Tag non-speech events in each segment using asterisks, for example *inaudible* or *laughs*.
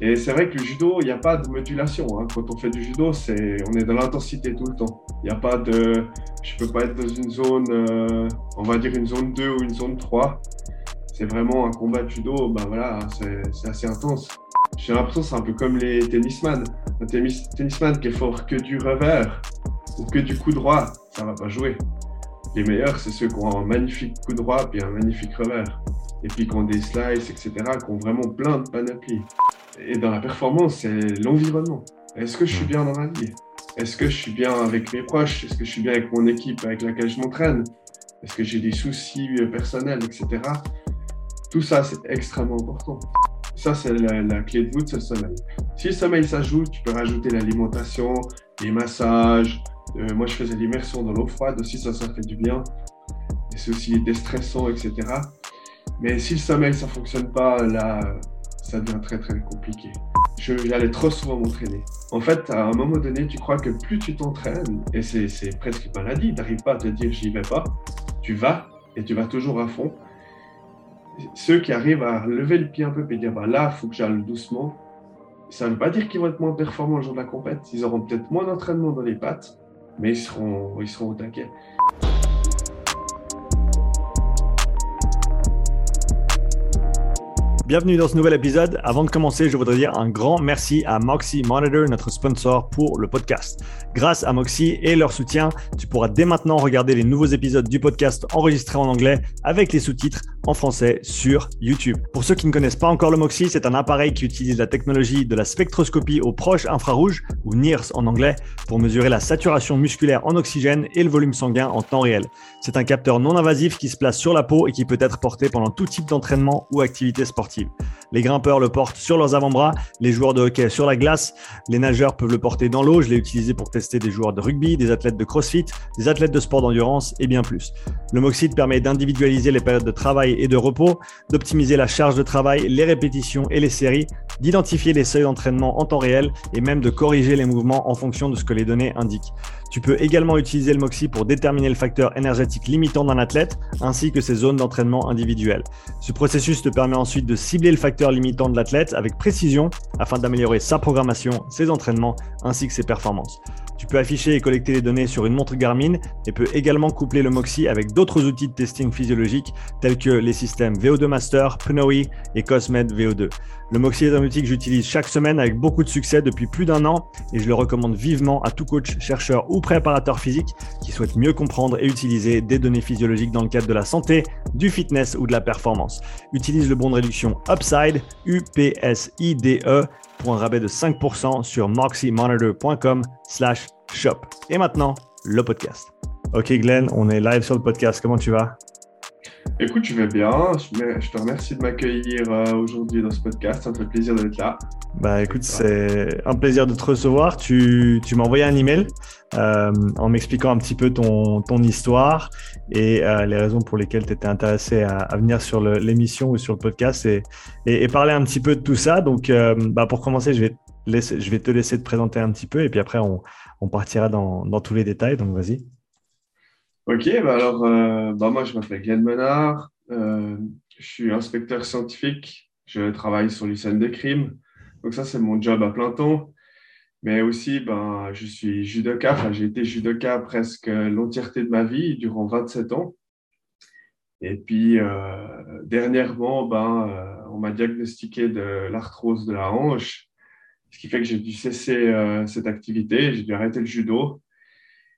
Et c'est vrai que le judo, il n'y a pas de modulation. Hein. Quand on fait du judo, c'est, on est dans l'intensité tout le temps. Il n'y a pas de. Je peux pas être dans une zone, euh, on va dire une zone 2 ou une zone 3. C'est vraiment un combat de judo, ben voilà, c'est, assez intense. J'ai l'impression que c'est un peu comme les tennisman. Un tennis, tennisman qui est fort que du revers ou que du coup droit, ça ne va pas jouer. Les meilleurs, c'est ceux qui ont un magnifique coup droit et un magnifique revers. Et puis qui ont des slices, etc., qui ont vraiment plein de panoplies. Et dans la performance, c'est l'environnement. Est-ce que je suis bien dans ma vie? Est-ce que je suis bien avec mes proches? Est-ce que je suis bien avec mon équipe avec laquelle je m'entraîne? Est-ce que j'ai des soucis euh, personnels, etc. Tout ça, c'est extrêmement important. Ça, c'est la, clé de voûte, c'est le sommeil. Si le sommeil s'ajoute, tu peux rajouter l'alimentation, les massages. Euh, moi, je faisais l'immersion dans l'eau froide aussi, ça, ça fait du bien. Et c'est aussi déstressant, etc. Mais si le sommeil, ça ne fonctionne pas, là, ça devient très très compliqué. J'allais trop souvent m'entraîner. En fait, à un moment donné, tu crois que plus tu t'entraînes, et c'est presque une maladie, tu n'arrives pas à te dire j'y vais pas, tu vas et tu vas toujours à fond. Ceux qui arrivent à lever le pied un peu et dire bah, là, il faut que j'aille doucement, ça ne veut pas dire qu'ils vont être moins performants le jour de la compète. Ils auront peut-être moins d'entraînement dans les pattes, mais ils seront, ils seront au taquet. Bienvenue dans ce nouvel épisode. Avant de commencer, je voudrais dire un grand merci à Moxie Monitor, notre sponsor pour le podcast. Grâce à Moxie et leur soutien, tu pourras dès maintenant regarder les nouveaux épisodes du podcast enregistrés en anglais avec les sous-titres en français sur YouTube. Pour ceux qui ne connaissent pas encore le Moxie, c'est un appareil qui utilise la technologie de la spectroscopie au proche infrarouge, ou NIRS en anglais, pour mesurer la saturation musculaire en oxygène et le volume sanguin en temps réel. C'est un capteur non invasif qui se place sur la peau et qui peut être porté pendant tout type d'entraînement ou activité sportive. Les grimpeurs le portent sur leurs avant-bras, les joueurs de hockey sur la glace, les nageurs peuvent le porter dans l'eau. Je l'ai utilisé pour tester des joueurs de rugby, des athlètes de crossfit, des athlètes de sport d'endurance et bien plus. Le Moxit permet d'individualiser les périodes de travail et de repos, d'optimiser la charge de travail, les répétitions et les séries, d'identifier les seuils d'entraînement en temps réel et même de corriger les mouvements en fonction de ce que les données indiquent. Tu peux également utiliser le Moxi pour déterminer le facteur énergétique limitant d'un athlète ainsi que ses zones d'entraînement individuelles. Ce processus te permet ensuite de cibler le facteur limitant de l'athlète avec précision afin d'améliorer sa programmation, ses entraînements ainsi que ses performances. Tu peux afficher et collecter les données sur une montre Garmin et peux également coupler le Moxi avec d'autres outils de testing physiologique tels que les systèmes VO2 Master, Pnoe et Cosmed VO2. Le Moxi est un j'utilise chaque semaine avec beaucoup de succès depuis plus d'un an et je le recommande vivement à tout coach, chercheur ou préparateur physique qui souhaite mieux comprendre et utiliser des données physiologiques dans le cadre de la santé, du fitness ou de la performance. Utilise le bon de réduction Upside, UPSIDE pour un rabais de 5% sur moxymonitor.com slash shop. Et maintenant, le podcast. Ok Glenn, on est live sur le podcast. Comment tu vas? Écoute, je vais bien. Je te remercie de m'accueillir euh, aujourd'hui dans ce podcast. Ça me fait plaisir d'être là. Bah écoute, c'est un plaisir de te recevoir. Tu, tu m'as envoyé un email euh, en m'expliquant un petit peu ton, ton histoire et euh, les raisons pour lesquelles tu étais intéressé à, venir sur l'émission ou sur le podcast et, et, parler un petit peu de tout ça. Donc, bah, pour commencer, je vais, laisser, je vais te laisser te présenter un petit peu et puis après, on, on partira dans, dans tous les détails. Donc, vas-y. Ok, bah alors, euh, bah moi, je m'appelle Glenn Menard. Euh, je suis inspecteur scientifique. Je travaille sur les scènes de crime. Donc, ça, c'est mon job à plein temps. Mais aussi, ben, je suis judoka. J'ai été judoka presque l'entièreté de ma vie, durant 27 ans. Et puis, euh, dernièrement, ben, on m'a diagnostiqué de l'arthrose de la hanche, ce qui fait que j'ai dû cesser cette activité. J'ai dû arrêter le judo.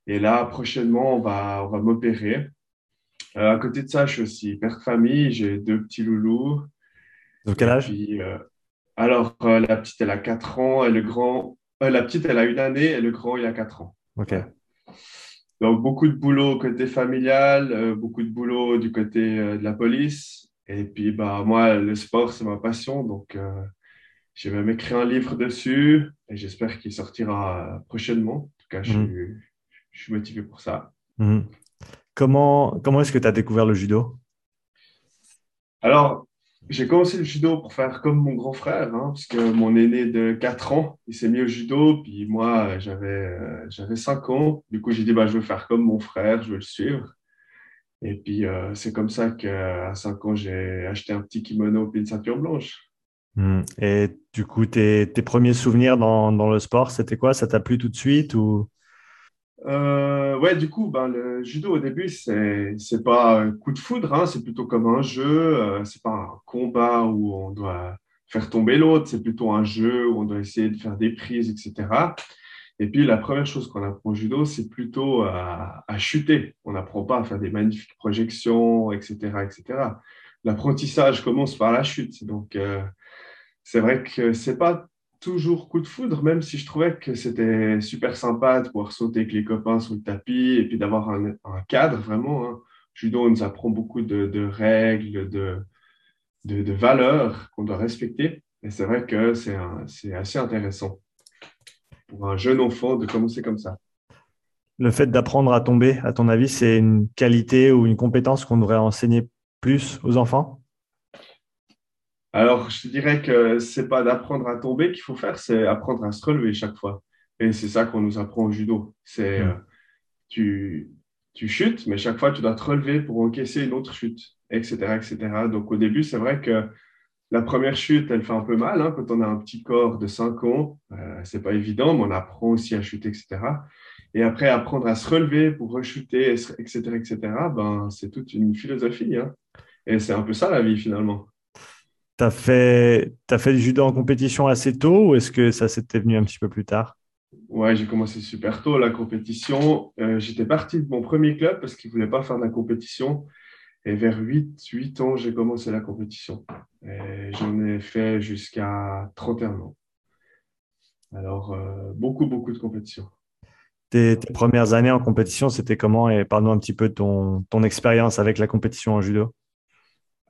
Et là, prochainement, on va, on va m'opérer. Euh, à côté de ça, je suis aussi père de famille. J'ai deux petits loulous. De quel âge? euh, Alors, euh, la petite, elle a 4 ans. Et le grand, la petite, elle a une année. Et le grand, il a 4 ans. OK. Donc, beaucoup de boulot côté familial, beaucoup de boulot du côté de la police. Et puis, bah, moi, le sport, c'est ma passion. Donc, j'ai même écrit un livre dessus. Et j'espère qu'il sortira prochainement. En tout cas, je, mmh je suis motivé pour ça. Mhm. Comment, comment est-ce que tu as découvert le judo? Alors, j'ai commencé le judo pour faire comme mon grand frère, hein, parce que mon aîné de 4 ans, il s'est mis au judo, puis moi, j'avais, euh, j'avais 5 ans. Du coup, j'ai dit, bah, je veux faire comme mon frère, je veux le suivre. Et puis, euh, c'est comme ça qu'à 5 ans, j'ai acheté un petit kimono et une ceinture blanche. Hmm. Et du coup, tes, premiers souvenirs dans, le sport, c'était quoi? Ça t'a plu tout de suite ou? Euh, ouais, du coup, ben, le judo au début, c'est c'est pas un coup de foudre, hein, c'est plutôt comme un jeu. Euh, c'est pas un combat où on doit faire tomber l'autre, c'est plutôt un jeu où on doit essayer de faire des prises, etc. Et puis la première chose qu'on apprend au judo, c'est plutôt à, à chuter. On n'apprend pas à faire des magnifiques projections, etc., etc. L'apprentissage commence par la chute. Donc euh, c'est vrai que c'est pas toujours coup de foudre, même si je trouvais que c'était super sympa de pouvoir sauter avec les copains sur le tapis et puis d'avoir un, cadre vraiment. Hein. Judo nous apprend beaucoup de, règles, de, de, valeurs qu'on doit respecter. Et c'est vrai que c'est assez intéressant pour un jeune enfant de commencer comme ça. Le fait d'apprendre à tomber, à ton avis, c'est une qualité ou une compétence qu'on devrait enseigner plus aux enfants? Alors, je dirais que c'est pas d'apprendre à tomber qu'il faut faire, c'est apprendre à se relever chaque fois. Et c'est ça qu'on nous apprend au judo. C'est euh, tu, tu chutes, mais chaque fois, tu dois te relever pour encaisser une autre chute, etc. etc. Donc, au début, c'est vrai que la première chute, elle fait un peu mal. Hein, quand on a un petit corps de 5 ans, euh, c'est pas évident, mais on apprend aussi à chuter, etc. Et après, apprendre à se relever pour rechuter, etc., etc., ben, c'est toute une philosophie. Hein. Et c'est un peu ça la vie finalement. Tu as fait, as fait du judo en compétition assez tôt ou est-ce que ça s'était venu un petit peu plus tard? Ouais, j'ai commencé super tôt la compétition. Euh, j'étais parti de mon premier club parce qu'ils ne voulaient pas faire de la compétition. Et vers 8, 8 ans, j'ai commencé la compétition. J'en ai fait jusqu'à 31 ans. Alors, euh, beaucoup, beaucoup de compétitions. Tes, premières années en compétition, c'était comment? Et parle-nous un petit peu de ton, ton expérience avec la compétition en judo.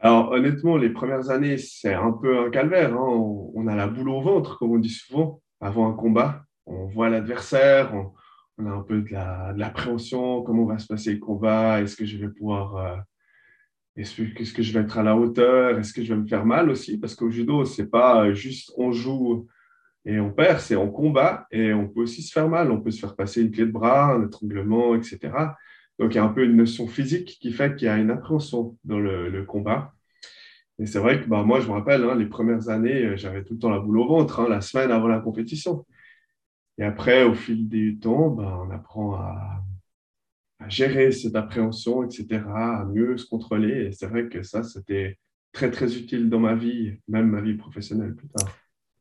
Alors, honnêtement, les premières années, c'est un peu un calvaire. Hein. On, a la boule au ventre, comme on dit souvent, avant un combat. On voit l'adversaire, on, a un peu de l'appréhension, comment va se passer le combat, est-ce que je vais pouvoir... Euh, est-ce que, je vais être à la hauteur? Est-ce que je vais me faire mal aussi? Parce qu'au judo, c'est pas juste on joue et on perd, c'est on combat et on peut aussi se faire mal. On peut se faire passer une clé de bras, un étranglement, etc. Donc, il y a un peu une notion physique qui fait qu'il y a une appréhension dans le, combat. Et c'est vrai que bah, moi, je me rappelle, hein, les premières années, euh, j'avais tout le temps la boule au ventre, hein, la semaine avant la compétition. Et après, au fil du temps, bah, on apprend à, gérer cette appréhension, etc., à mieux se contrôler. Et c'est vrai que ça, c'était très, très utile dans ma vie, même ma vie professionnelle plus tard.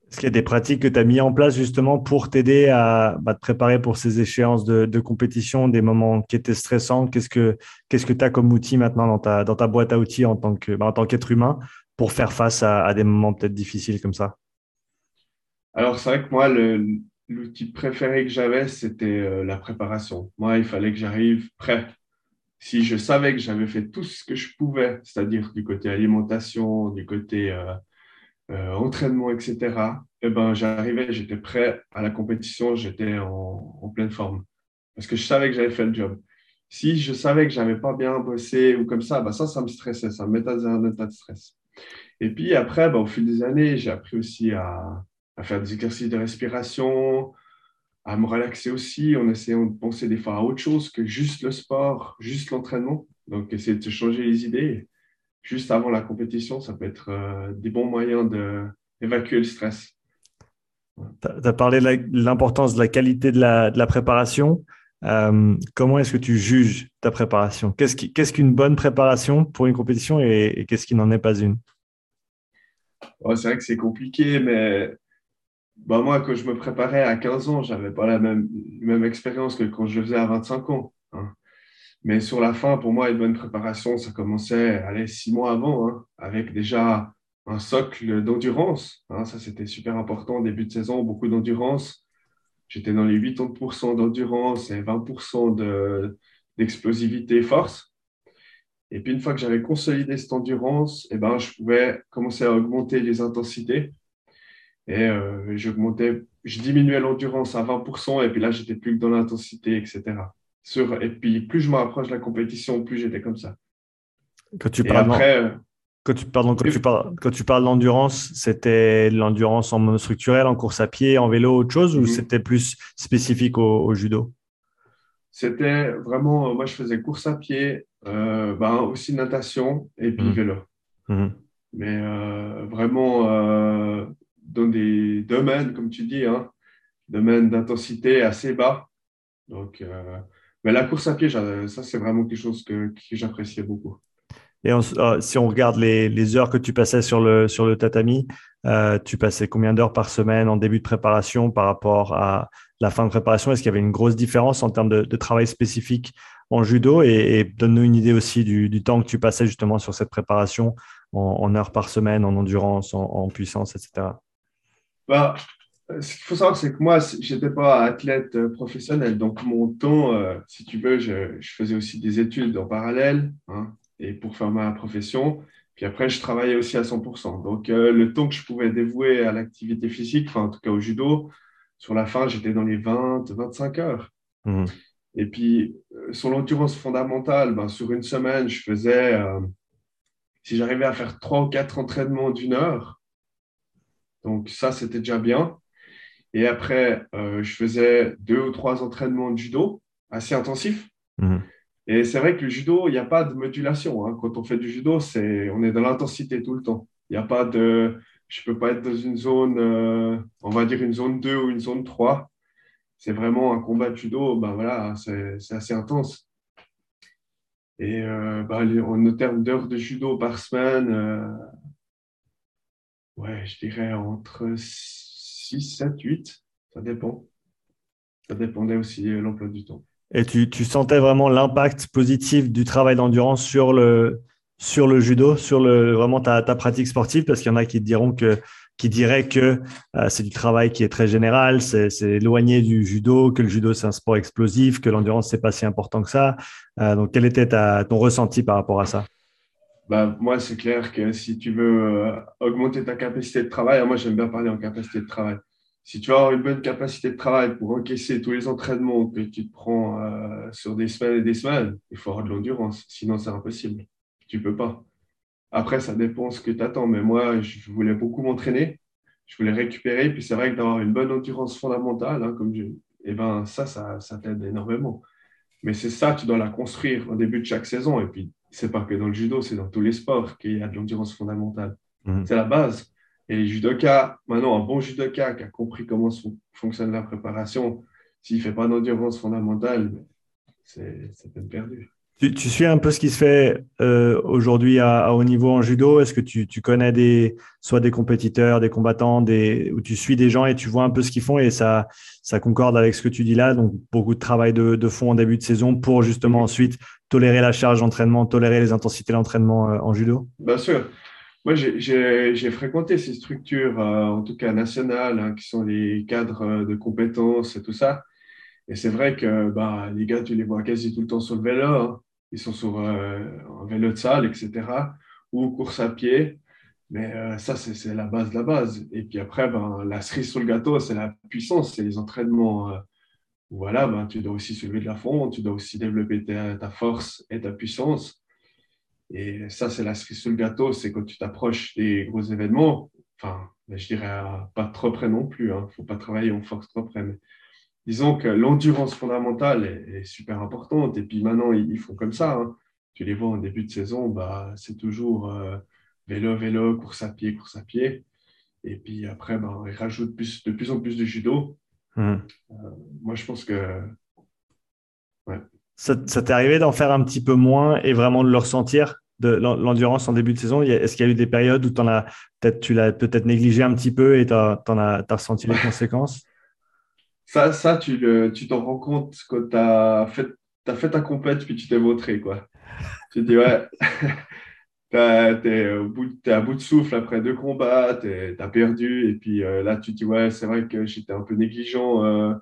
Est-ce qu'il y a des pratiques que tu as mis en place justement pour t'aider à bah, te préparer pour ces échéances de, compétition, des moments qui étaient stressants? Qu'est-ce que tu as comme outil maintenant dans ta, dans ta boîte à outils en tant bah, qu'être humain pour faire face à, des moments peut-être difficiles comme ça? Alors, c'est vrai que moi, l'outil préféré que j'avais, c'était euh, la préparation. Moi, il fallait que j'arrive prêt. Si je savais que j'avais fait tout ce que je pouvais, c'est-à-dire du côté alimentation, du côté... Euh, euh, entraînement, etc., eh ben, j'arrivais, j'étais prêt à la compétition, j'étais en, pleine forme. Parce que je savais que j'avais fait le job. Si je savais que je n'avais pas bien bossé ou comme ça, bah ça, ça me stressait, ça me mettait dans un état de stress. Et puis après, bah, au fil des années, j'ai appris aussi à, à, faire des exercices de respiration, à me relaxer aussi en essayant de penser des fois à autre chose que juste le sport, juste l'entraînement. Donc, essayer de changer les idées juste avant la compétition, ça peut être euh, des bons moyens d'évacuer le stress. Tu as parlé de l'importance de la qualité de la, préparation. Euh, comment est-ce que tu juges ta préparation? Qu'est-ce qu'une bonne préparation pour une compétition et, qu'est-ce qui n'en est pas une? C'est vrai que c'est compliqué, mais bah, moi, quand je me préparais à 15 ans, je n'avais pas la même, même expérience que quand je le faisais à 25 ans. Hein. Mais sur la fin, pour moi, une bonne préparation, ça commençait allez, six mois avant, hein, avec déjà un socle d'endurance. Hein, ça, c'était super important. Début de saison, beaucoup d'endurance. J'étais dans les 80% d'endurance et 20% d'explosivité force. Et puis, une fois que j'avais consolidé cette endurance, eh ben, je pouvais commencer à augmenter les intensités. Et euh, je diminuais l'endurance à 20%, et puis là, j'étais plus que dans l'intensité, etc. Et puis, plus je me rapproche de la compétition, plus j'étais comme ça. Quand tu parles, après, quand tu, pardon, quand, tu parles, quand tu parles d'endurance, c'était l'endurance en monostructurel, en course à pied, en vélo, autre chose, ou mhm. c'était plus spécifique au, judo? C'était vraiment, moi je faisais course à pied, euh, ben, aussi natation et puis mhm. vélo. Mhm. mais vraiment dans des domaines, comme tu dis, hein, domaines d'intensité assez bas. Donc, mais la course à pied, ça, c'est vraiment quelque chose que, j'appréciais beaucoup. Et si on regarde les, heures que tu passais sur le, sur le tatami, tu passais combien d'heures par semaine en début de préparation par rapport à la fin de préparation? Est-ce qu'il y avait une grosse différence en termes de, travail spécifique en judo? Et, donne-nous une idée aussi du, temps que tu passais justement sur cette préparation en, heures par semaine, en endurance, en, puissance, etc. Bah, ce qu'il faut savoir, c'est que moi, je n'étais pas athlète euh, professionnel. Donc, mon temps, euh, si tu veux, je, faisais aussi des études en parallèle hein, et pour faire ma profession. Puis après, je travaillais aussi à 100%. Donc, euh, le temps que je pouvais dévouer à l'activité physique, enfin, en tout cas au judo, sur la fin, j'étais dans les 20, 25 heures. Mmh. Et puis, euh, sur l'endurance fondamentale, ben, sur une semaine, je faisais, euh, si j'arrivais à faire trois ou quatre entraînements d'une heure, donc ça, c'était déjà bien. Et après, euh, je faisais deux ou trois entraînements de judo assez intensifs. Mmh. Et c'est vrai que le judo, il n'y a pas de modulation. Hein. Quand on fait du judo, c'est, on est dans l'intensité tout le temps. Il n'y a pas de je ne peux pas être dans une zone, euh, on va dire une zone 2 ou une zone 3. C'est vraiment un combat de judo, ben voilà, c'est assez intense. Et euh, bah, en termes d'heures de judo par semaine, euh, ouais, je dirais entre 6, 7, 8, ça dépend. Ça dépendait aussi de l'emploi du temps. Et tu, tu sentais vraiment l'impact positif du travail d'endurance sur le, sur le judo, sur le, vraiment ta, pratique sportive, parce qu'il y en a qui diront que, qui diraient que euh, c'est du travail qui est très général, c'est éloigné du judo, que le judo c'est un sport explosif, que l'endurance c'est pas si important que ça. Euh, donc, quel était ton ressenti par rapport à ça? Bah, Moi, c'est clair que si tu veux euh, augmenter ta capacité de travail, moi j'aime bien parler en capacité de travail. Si tu veux avoir une bonne capacité de travail pour encaisser tous les entraînements que tu te prends sur des semaines et des semaines, il faut avoir de l'endurance, sinon c'est impossible tu peux pas. Après, ça dépend ce que tu attends. Mais moi, je voulais beaucoup m'entraîner. Je voulais récupérer. Puis c'est vrai que d'avoir une bonne endurance fondamentale, hein, comme je, eh ben, ça, ça, ça t'aide énormément. Mais c'est ça, tu dois la construire au début de chaque saison. Et puis, c'est pas que dans le judo, c'est dans tous les sports qu'il y a de l'endurance fondamentale. Mhm. C'est la base. Et les judokas, maintenant, un bon judoka qui a compris comment fonctionne la préparation, s'il ne fait pas d'endurance fondamentale, c'est peine perdue. Tu, suis un peu ce qui se fait euh, aujourd'hui à, haut niveau en judo? Est-ce que tu, connais des, soit des compétiteurs, des combattants, des, où tu suis des gens et tu vois un peu ce qu'ils font et ça, concorde avec ce que tu dis là? Donc, beaucoup de travail de, fond en début de saison pour justement ensuite tolérer la charge d'entraînement, tolérer les intensités d'entraînement euh, en judo? Bien sûr. Moi, j'ai fréquenté ces structures, euh, en tout cas nationales, hein, qui sont les cadres de compétences et tout ça. Et c'est vrai que bah, les gars, tu les vois quasi tout le temps sur le vélo. Hein ils sont sur euh, un vélo de salle, etc., ou course à pied. Mais euh, ça, c'est la base de la base. Et puis après, ben, la cerise sur le gâteau, c'est la puissance, c'est les entraînements. Euh, voilà, ben, tu dois aussi soulever de la fond, tu dois aussi développer ta, force et ta puissance. Et ça, c'est la cerise sur le gâteau, c'est quand tu t'approches des gros événements. Enfin, je dirais pas trop près non plus. Il hein. ne faut pas travailler en force trop près. Mais disons que l'endurance fondamentale est, super importante. Et puis maintenant, ils, font comme ça. Hein. Tu les vois en début de saison, bah, c'est toujours euh, vélo, vélo, course à pied, course à pied. Et puis après, bah, ils rajoutent plus, de plus en plus de judo. Mmh. Euh, moi, je pense que. Ça, t'est arrivé d'en faire un petit peu moins et vraiment de le ressentir de l'endurance en début de saison? Est-ce qu'il y a eu des périodes où as, peut-être, tu l'as peut-être négligé un petit peu et tu as, as, ressenti les *laughs* conséquences? Ça, ça tu, tu t'en rends compte quand tu as fait, as fait ta compète puis tu t'es vautré. Quoi. Tu te dis, ouais, *laughs* tu es, à bout de souffle après deux combats, tu as perdu. Et puis euh, là, tu te dis, ouais, c'est vrai que j'étais un peu négligent euh,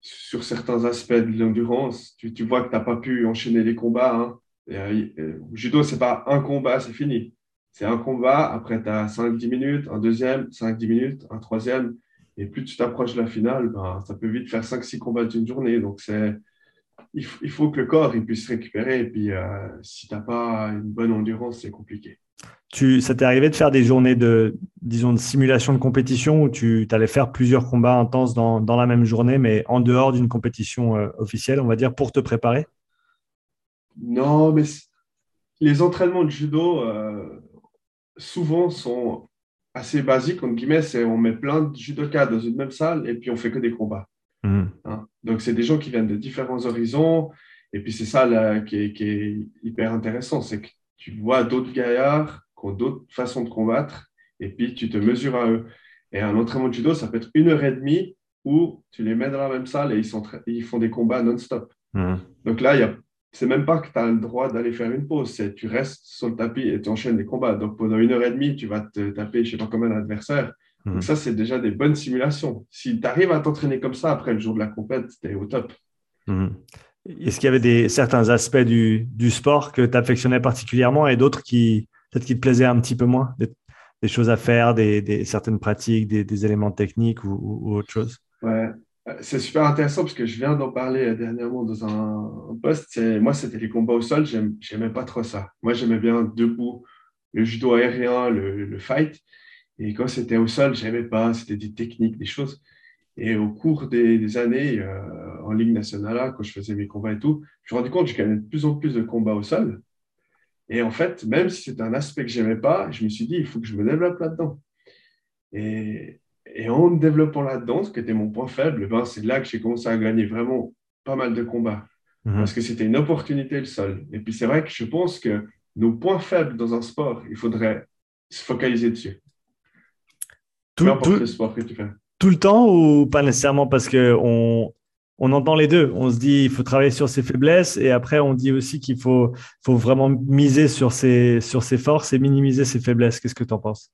sur certains aspects de l'endurance. Tu, tu, vois que tu n'as pas pu enchaîner les combats. Hein. Et, euh, judo, c'est pas un combat, c'est fini. C'est un combat, après tu as 5-10 minutes, un deuxième, 5-10 minutes, un troisième. Et plus tu t'approches de la finale, ben, ça peut vite faire 5-6 combats d'une journée. Donc, c'est, il, faut que le corps il puisse récupérer. Et puis, euh, si tu n'as pas une bonne endurance, c'est compliqué. Tu, ça t'est arrivé de faire des journées de, disons, de simulation de compétition où tu allais faire plusieurs combats intenses dans, dans, la même journée, mais en dehors d'une compétition euh, officielle, on va dire, pour te préparer? Non, mais les entraînements de judo, euh, souvent sont assez basiques, entre guillemets, c'est on met plein de judokas dans une même salle et puis on fait que des combats. Mhm. hein? Donc, c'est des gens qui viennent de différents horizons. Et puis, c'est ça là, qui, est, qui est hyper intéressant, c'est que tu vois d'autres gaillards qui ont d'autres façons de combattre et puis tu te mesures à eux. Et un entraînement de judo, ça peut être une heure et demie où tu les mets dans la même salle et ils, sont ils font des combats non-stop. Mhm. Donc là, il y a, c'est même pas que tu as le droit d'aller faire une pause, c'est tu restes sur le tapis et tu enchaînes des combats. Donc pendant une heure et demie, tu vas te taper, je sais pas combien d'adversaires. Mhm. Donc ça, c'est déjà des bonnes simulations. Si tu arrives à t'entraîner comme ça après le jour de la compète, tu es au top. Mhm. Est-ce qu'il y avait des, certains aspects du, du sport que tu affectionnais particulièrement et d'autres qui peut-être qui te plaisaient un petit peu moins? Des, des choses à faire, des, des- certaines pratiques, des, des éléments techniques ou, ou- ou autre chose? Ouais. Euh, C'est super intéressant parce que je viens d'en parler euh, dernièrement dans un, un post. C'est- Moi, c'était les combats au sol. J'aimais pas trop ça. Moi, j'aimais bien debout, le judo aérien, le, fight. Et quand c'était au sol, j'aimais pas. C'était des techniques, des choses. Et au cours des, années, euh, en Ligue nationale, quand je faisais mes combats et tout, je me suis rendu compte que je gagnais de plus en plus de combats au sol. Et en fait, même si c'était un aspect que j'aimais pas, je me suis dit, il faut que je me développe là-dedans. Et, et en me développant là-dedans, ce qui était mon point faible, ben, c'est là que j'ai commencé à gagner vraiment pas mal de combats. Mhm. Parce que c'était une opportunité le sol. Et puis c'est vrai que je pense que nos points faibles dans un sport, il faudrait se focaliser dessus. tout, le sport que tu fais. tout le temps ou pas nécessairement parce que on, on entend les deux. On se dit il faut travailler sur ses faiblesses et après on dit aussi qu'il faut, faut vraiment miser sur ses, sur ses forces et minimiser ses faiblesses. Qu'est-ce que tu en penses?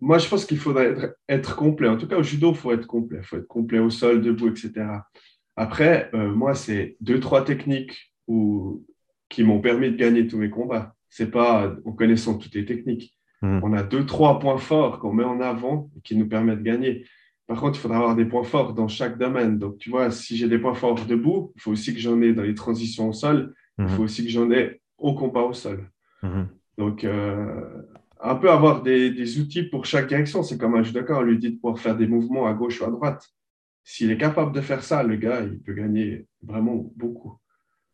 Moi, je pense qu'il faudrait être, être complet. En tout cas, au judo, il faut être complet. Il faut être complet au sol, debout, etc. Après, euh, moi, c'est deux, trois techniques où- qui m'ont permis de gagner tous mes combats. C'est pas en connaissant toutes les techniques. Mhm. On a deux, trois points forts qu'on met en avant et qui nous permettent de gagner. Par contre, il faudra avoir des points forts dans chaque domaine. Donc, tu vois, si j'ai des points forts debout, il faut aussi que j'en ai dans les transitions au sol. Il Mhm. faut aussi que j'en ai au combat au sol. Mhm. Donc, euh, un peu avoir des, des outils pour chaque direction. C'est comme un judoka, on lui dit de pouvoir faire des mouvements à gauche ou à droite. S'il est capable de faire ça, le gars, il peut gagner vraiment beaucoup.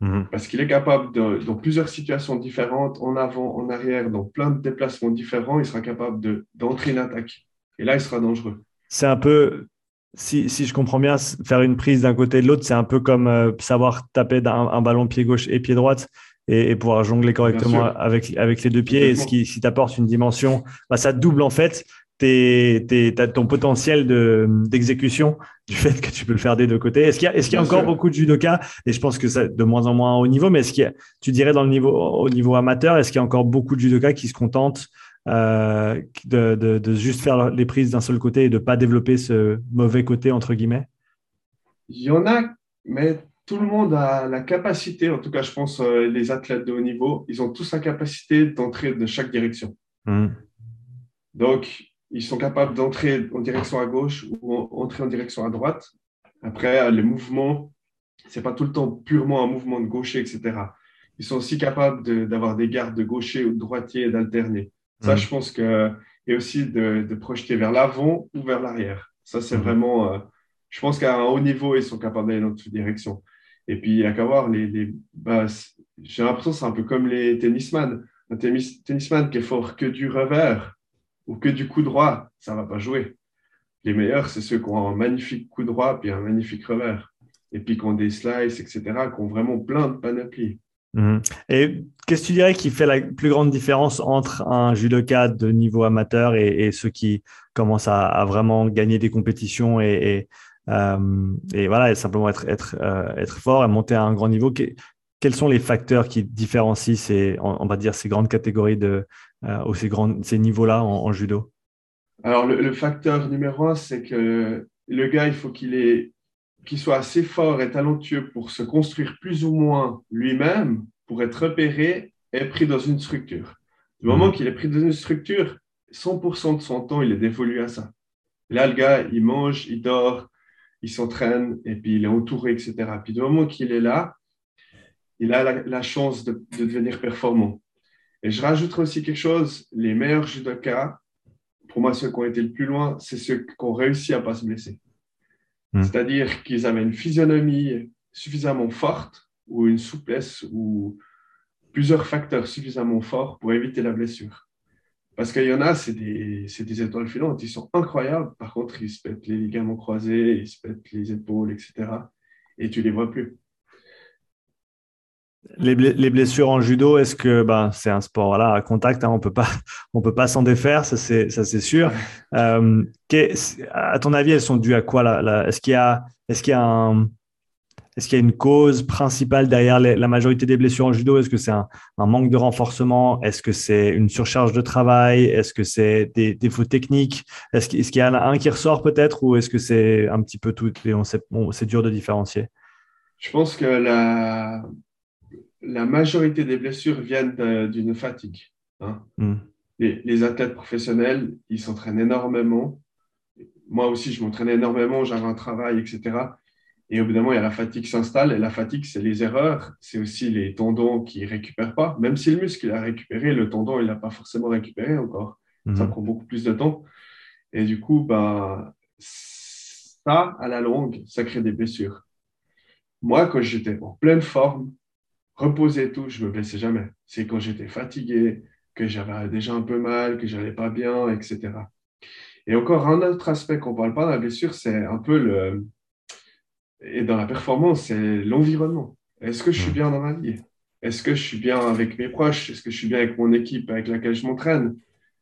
Mhm. Parce qu'il est capable, de, dans plusieurs situations différentes, en avant, en arrière, dans plein de déplacements différents, il sera capable de- d'entrer une attaque. Et là, il sera dangereux. C'est un peu, si, si je comprends bien, faire une prise d'un côté et de l'autre, c'est un peu comme euh, savoir taper d'un un ballon pied gauche et pied droite et, et pouvoir jongler correctement avec, avec les deux pieds. Et ce qui, si t'apporte une dimension, bah, ça double en fait tes, tes- t'as ton potentiel de- d'exécution du fait que tu peux le faire des deux côtés. Est-ce qu'il y a, est-ce qu'il y a encore sûr. beaucoup de judokas Et je pense que ça de moins en moins haut niveau, mais est-ce qu'il y a, tu dirais dans le niveau, au niveau amateur, est-ce qu'il y a encore beaucoup de judokas qui se contentent euh, de, de- de juste faire les prises d'un seul côté et de pas développer ce mauvais côté entre guillemets? Il y en a, mais tout le monde a la capacité, en tout cas, je pense, euh, les athlètes de haut niveau, ils ont tous la capacité d'entrer de chaque direction. Mhm. Donc, ils sont capables d'entrer en direction à gauche ou en- entrer en direction à droite. Après, les mouvements, c'est pas tout le temps purement un mouvement de gaucher, etc. Ils sont aussi capables de- d'avoir des gardes de gaucher ou de droitier et d'alterner. Ça, Mhm. je pense que. Et aussi de, de projeter vers l'avant ou vers l'arrière. Ça, c'est Mhm. vraiment. euh, je pense qu'à un haut niveau, ils sont capables d'aller dans toutes directions. Et puis, il n'y a qu'à voir les. bah, J'ai l'impression que c'est un peu comme les tennisman. Un tennis, tennisman qui est fort que du revers ou que du coup droit, ça ne va pas jouer. Les meilleurs, c'est ceux qui ont un magnifique coup droit puis un magnifique revers. Et puis qui ont des slices, etc., qui ont vraiment plein de panoplies. Mhm. Et qu'est-ce que tu dirais qui fait la plus grande différence entre un judoka de niveau amateur et, ceux qui commencent à, vraiment gagner des compétitions et, et voilà, et simplement être, être, euh, être fort et monter à un grand niveau Que- Quels sont les facteurs qui différencient ces, on, va dire, ces grandes catégories de, euh, ou ces, grands, ces niveaux-là en, en judo? Alors, le, le facteur numéro un, c'est que le gars, il faut qu'il qu'il soit assez fort et talentueux pour se construire plus ou moins lui-même, pour être repéré et pris dans une structure. Du moment Mhm. qu'il est pris dans une structure, 100% de son temps, il est dévolu à ça. Là, le gars, il mange, il dort, il s'entraîne et puis il est entouré, etc. Puis du moment qu'il est là, il a la, la chance de, de devenir performant. Et je rajouterai aussi quelque chose, les meilleurs judokas, pour moi, ceux qui ont été le plus loin, c'est ceux qui ont réussi à ne pas se blesser. Mm. C'est-à-dire qu'ils avaient une physionomie suffisamment forte ou une souplesse ou plusieurs facteurs suffisamment forts pour éviter la blessure. Parce qu'il y en a, c'est des, des, étoiles filantes, ils sont incroyables. Par contre, ils se pètent les ligaments croisés, ils se pètent les épaules, etc. Et tu les vois plus. Les, blessures en judo, est-ce que ben, c'est un sport voilà, à contact, hein, on *laughs* on peut pas s'en défaire, ça c'est, sûr. Euh, à ton avis, elles sont dues à quoi Est-ce qu'il y a, est-ce qu'il y a un, est-ce qu'il y a une cause principale derrière la majorité des blessures en judo? Est-ce que c'est un, manque de renforcement? Est-ce que c'est une surcharge de travail? Est-ce que c'est des défauts techniques? Est-ce qu'il y en a un qui ressort peut-être ou est-ce que c'est un petit peu tout et on c'est dur de différencier? Je pense que la, la majorité des blessures viennent d'une fatigue. Hein. Hmm. Les, les, athlètes professionnels, ils s'entraînent énormément. Moi aussi, je m'entraînais énormément, j'avais un travail, etc. Et au bout d'un moment, il y a la fatigue qui s'installe. Et la fatigue, c'est les erreurs. C'est aussi les tendons qui ne récupèrent pas. Même si le muscle a récupéré, le tendon, il n'a pas forcément récupéré encore. Ça mhm. prend beaucoup plus de temps. Et du coup, bah, ça, à la longue, ça crée des blessures. Moi, quand j'étais en pleine forme, reposé et tout, je ne me blessais jamais. C'est quand j'étais fatigué, que j'avais déjà un peu mal, que j'allais pas bien, etc. Et encore un autre aspect qu'on ne parle pas de la blessure, c'est un peu le, et dans la performance, c'est l'environnement. Est-ce que je suis bien dans ma vie? Est-ce que je suis bien avec mes proches? Est-ce que je suis bien avec mon équipe avec laquelle je m'entraîne?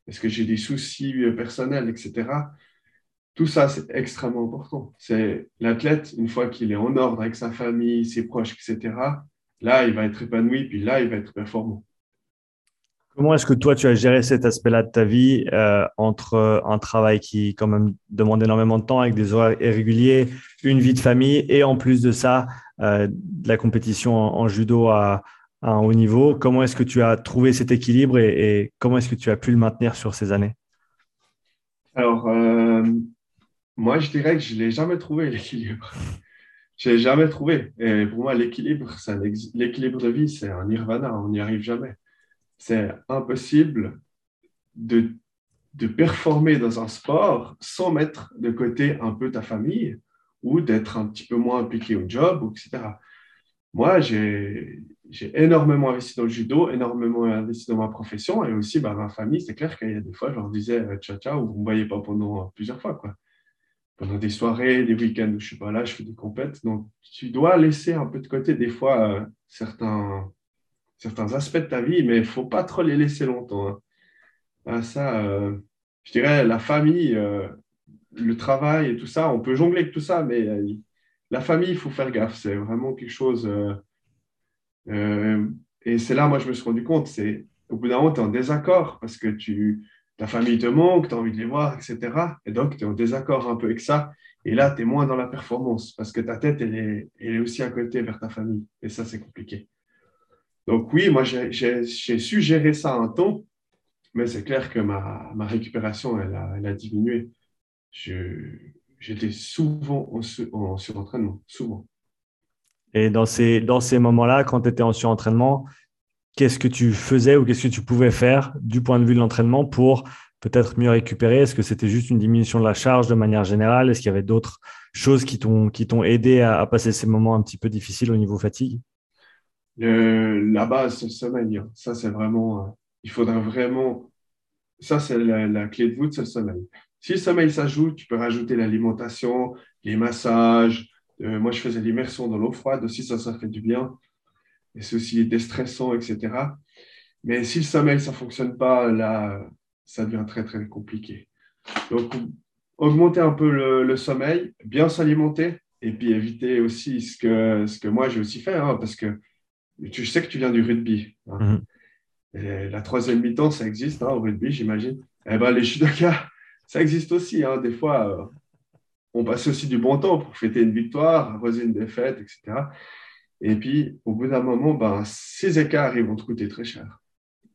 Est-ce que j'ai des soucis euh, personnels, etc. Tout ça, c'est extrêmement important. C'est l'athlète, une fois qu'il est en ordre avec sa famille, ses proches, etc., là, il va être épanoui, puis là, il va être performant. Comment est-ce que toi, tu as géré cet aspect-là de ta vie euh, entre euh, un travail qui quand même demande énormément de temps avec des horaires irréguliers, une vie de famille et en plus de ça, euh, de la compétition en, judo à, un haut niveau? Comment est-ce que tu as trouvé cet équilibre et, comment est-ce que tu as pu le maintenir sur ces années? Alors, moi, je dirais que je ne l'ai jamais trouvé, *laughs* l'équilibre. Je l'ai jamais trouvé. Et pour moi, l'équilibre, l'équilibre de vie, c'est un nirvana. On n'y arrive jamais c'est impossible de, de performer dans un sport sans mettre de côté un peu ta famille ou d'être un petit peu moins impliqué au job, etc. Moi, j'ai énormément investi dans le judo, énormément investi dans ma profession et aussi bah, ma famille. C'est clair qu'il y a des fois, je leur disais euh, ciao ciao, vous ne me voyez pas pendant plusieurs fois. Quoi. Pendant des soirées, des week-ends où je ne suis pas là, je fais des compètes. Donc, tu dois laisser un peu de côté des fois euh, certains, certains aspects de ta vie, mais il faut pas trop les laisser longtemps. Hein. Ah, ça, euh, je dirais, la famille, euh, le travail et tout ça, on peut jongler avec tout ça, mais euh, la famille, il faut faire gaffe. C'est vraiment quelque chose. et c'est là, moi, je me suis rendu compte, c'est au bout d'un moment, tu es en désaccord parce que tu, ta famille te manque, tu as envie de les voir, etc. Et donc, tu es en désaccord un peu avec ça. Et là, tu es moins dans la performance parce que ta tête, elle est, elle est aussi à côté vers ta famille. Et ça, c'est compliqué. Donc oui, moi, j'ai su gérer ça un temps, mais c'est clair que ma, récupération, elle a, diminué. J'étais souvent en, en, surentraînement, souvent. Et dans ces, dans ces moments-là, quand tu étais en surentraînement, qu'est-ce que tu faisais ou qu'est-ce que tu pouvais faire du point de vue de l'entraînement pour peut-être mieux récupérer? Est-ce que c'était juste une diminution de la charge de manière générale? Est-ce qu'il y avait d'autres choses qui t'ont aidé à, à passer ces moments un petit peu difficiles au niveau fatigue? La base, c'est le sommeil. Ça, c'est vraiment. Euh, il faudra vraiment. Ça, c'est la, clé de voûte, c'est le sommeil. Si le sommeil s'ajoute, tu peux rajouter l'alimentation, les massages. Euh, moi, je faisais l'immersion dans l'eau froide aussi, ça, ça fait du bien. Et c'est aussi déstressant, etc. Mais si le sommeil, ça ne fonctionne pas, là, ça devient très, très compliqué. Donc, augmenter un peu le, sommeil, bien s'alimenter, et puis éviter aussi ce que, ce que moi, j'ai aussi fait, hein, parce que tu sais que tu viens du rugby. Hein. Mhm. la troisième mi-temps, ça existe hein, au rugby, j'imagine. Eh ben, les judokas, *laughs* ça existe aussi. Hein. Des fois, euh, on passe aussi du bon temps pour fêter une victoire, arroser une défaite, etc. Et puis, au bout d'un moment, ben, ces écarts, ils vont te coûter très cher.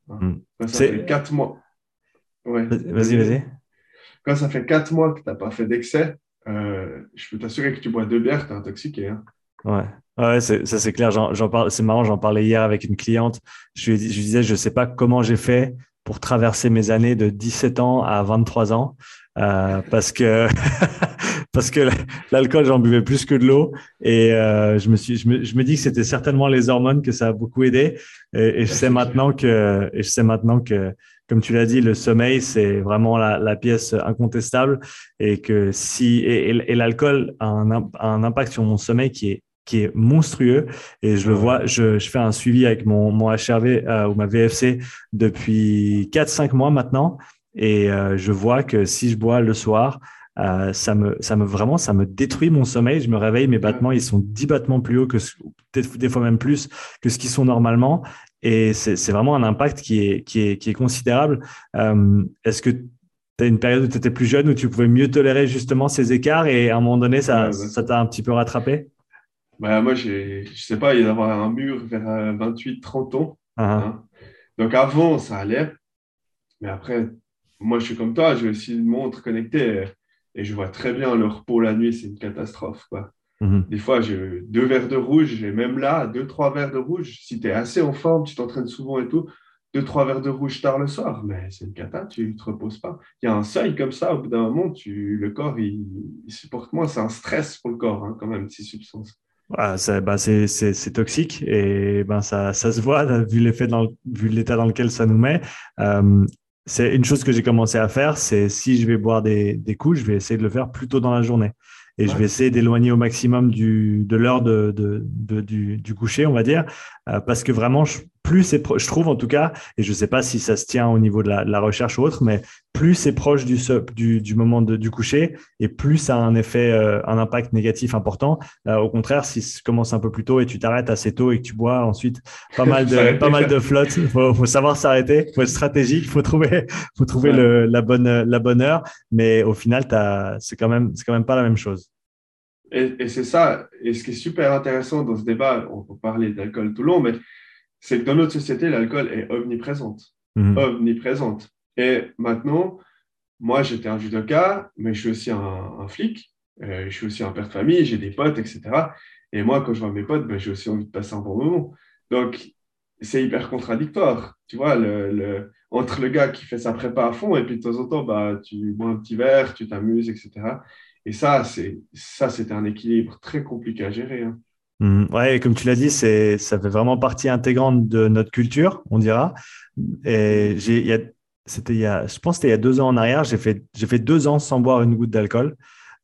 Mhm. Quand ça fait quatre mois. Vas-y, vas-y. Quand ça fait quatre mois que tu n'as pas fait d'excès, euh, je peux t'assurer que tu bois deux bières, tu es intoxiqué. Ouais. Ouais, ça c'est clair. J'en parle. C'est marrant. J'en parlais hier avec une cliente. Je lui, disais, je sais pas comment j'ai fait pour traverser mes années de 17 ans à 23 ans, euh, parce que *laughs* parce que l'alcool, j'en buvais plus que de l'eau. Et euh, je, me suis, je, me, je me dis que c'était certainement les hormones que ça a beaucoup aidé. Et, je sais maintenant que, et je sais maintenant que, comme tu l'as dit, le sommeil, c'est vraiment la, la, pièce incontestable. Et que si, et, et l'alcool a un, un impact sur mon sommeil qui est qui est monstrueux et je le vois, je, je fais un suivi avec mon, mon HRV euh, ou ma VFC depuis 4-5 mois maintenant et euh, je vois que si je bois le soir, euh, ça me, ça me vraiment, ça me détruit mon sommeil. Je me réveille, mes battements, ils sont 10 battements plus hauts que peut-être des fois même plus que ce qu'ils sont normalement. Et c'est vraiment un impact qui est, qui est, qui est considérable. Est-ce que tu as une période où tu étais plus jeune où tu pouvais mieux tolérer justement ces écarts et à un moment donné, ça ça t'a un petit peu rattrapé? Bah, Moi, je sais pas, il y avoir un mur vers 28-30 ans. Ah. Hein. Donc avant, ça allait. Mais après, moi, je suis comme toi, j'ai aussi une montre connectée et je vois très bien le repos la nuit, c'est une catastrophe. Quoi. Mhm. Des fois, j'ai deux verres de rouge, et même là, deux, trois verres de rouge. Si tu es assez en forme, tu t'entraînes souvent et tout, deux, trois verres de rouge tard le soir, mais c'est une cata, tu ne te reposes pas. Il y a un seuil comme ça, au bout d'un moment, tu, le corps, il, supporte moins. C'est un stress pour le corps, hein, quand même, ces substances. Ah, bah, c'est toxique et ben ça, ça se voit vu l'effet vu l'état dans lequel ça nous met. Euh, c'est une chose que j'ai commencé à faire, c'est si je vais boire des, des, coups, je vais essayer de le faire plus tôt dans la journée. Et je vais essayer d'éloigner au maximum du, de l'heure de, de, de, du, du, coucher, on va dire, euh, parce que vraiment, je, plus c'est, je trouve en tout cas, et je ne sais pas si ça se tient au niveau de la, la recherche ou autre, mais plus c'est proche du, du, du moment de, du coucher, et plus ça a un effet, euh, un impact négatif important. Euh, au contraire, si ça commence un peu plus tôt et tu t'arrêtes assez tôt et que tu bois ensuite pas mal de, *laughs* pas mal de flotte, il faut, faut, savoir s'arrêter, il faut être stratégique, il faut trouver, faut trouver le, la, bonne, la bonne heure, mais au final, c'est quand, même, quand même pas la même chose. Et, et c'est ça, et ce qui est super intéressant dans ce débat, on peut parler d'alcool tout long, mais c'est que dans notre société, l'alcool est omniprésente. Mhm. Omniprésente. Et maintenant, moi, j'étais un judoka, mais je suis aussi un, flic, euh, je suis aussi un père de famille, j'ai des potes, etc. Et moi, quand je vois mes potes, ben, j'ai aussi envie de passer un bon moment. Donc, c'est hyper contradictoire, tu vois, le, entre le gars qui fait sa prépa à fond et puis de temps en temps, bah, tu bois un petit verre, tu t'amuses, etc. Et ça, c'est ça, c'était un équilibre très compliqué à gérer. Hein. Mmh. ouais, comme tu l'as dit, c'est ça fait vraiment partie intégrante de notre culture, on dira. Et j'ai, y a, c'était il y a, je pense que c'était il y a deux ans en arrière, j'ai fait, j'ai fait deux ans sans boire une goutte d'alcool.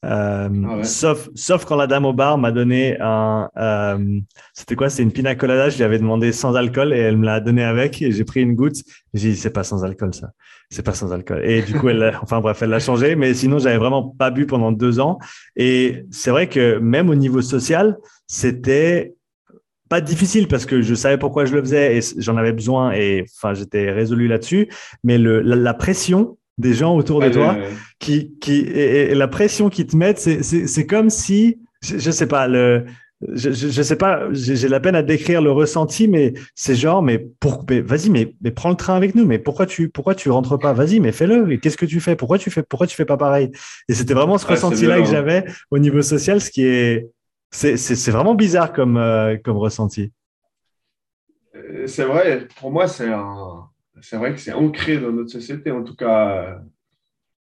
Euh, ah sauf, sauf quand la dame au bar m'a donné un. Euh, c'était quoi? C'était une pina colada. Je lui avais demandé sans alcool et elle me l'a donné avec. Et j'ai pris une goutte. J'ai dit c'est pas sans alcool ça. C'est pas sans alcool. Et du coup, elle, enfin bref, elle l'a changé. Mais sinon, j'avais vraiment pas bu pendant deux ans. Et c'est vrai que même au niveau social, c'était pas difficile parce que je savais pourquoi je le faisais et j'en avais besoin et enfin j'étais résolu là-dessus. Mais le, la pression des gens autour de toi qui, qui et, la pression qu'ils te mettent, c'est comme si, je, je sais pas, le, je, je, sais pas, j'ai la peine à décrire le ressenti, mais c'est genre, mais pour, vas-y, mais, mais prends le train avec nous, mais pourquoi tu, pourquoi tu rentres pas? Vas-y, mais fais-le. Qu'est-ce que tu fais? Pourquoi tu fais, pourquoi tu fais pas pareil? Et c'était vraiment ce ressenti-là que j'avais au niveau social, ce qui est, c'est vraiment bizarre comme, euh, comme ressenti. Euh, c'est vrai, pour moi, c'est un, c'est vrai que c'est ancré dans notre société, en tout cas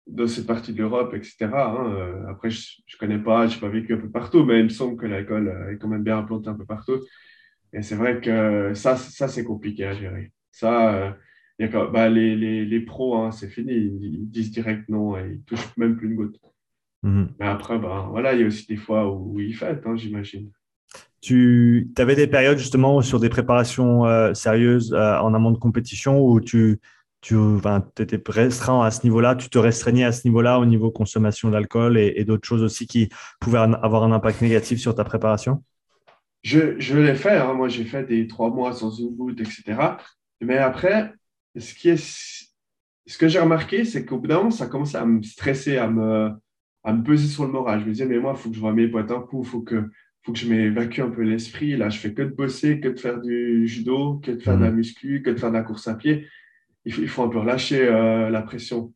dans cette partie de l'Europe, etc. Hein. Euh, après, je ne connais pas, je n'ai pas vécu un peu partout, mais il me semble que l'alcool est quand même bien implanté un peu partout. Et c'est vrai que ça, ça c'est compliqué à gérer. Ça, euh, y a, bah, les, les, les, pros, hein, c'est fini, ils disent direct non et ils touchent même plus une goutte. Mhm. Mais après, bah, voilà, il y a aussi des fois où, ils fêtent, hein, j'imagine. Tu avais des périodes justement sur des préparations euh, sérieuses euh, en amont de compétition où tu, tu étais restreint à ce niveau-là, tu te restreignais à ce niveau-là au niveau consommation d'alcool et, d'autres choses aussi qui pouvaient avoir un impact négatif sur ta préparation? Je, je l'ai fait, hein. moi j'ai fait des trois mois sans une goutte, etc. Mais après, ce, qui est, ce que j'ai remarqué, c'est qu'au bout d'un moment, ça commençait à me stresser, à me, à me peser sur le moral. Je me disais, mais moi, il faut que je vois mes potes un coup, il faut que faut que je m'évacue un peu l'esprit. Là, je fais que de bosser, que de faire du judo, que de faire de la mmh. muscu, que de faire de la course à pied. Il faut, il faut un peu relâcher euh, la pression.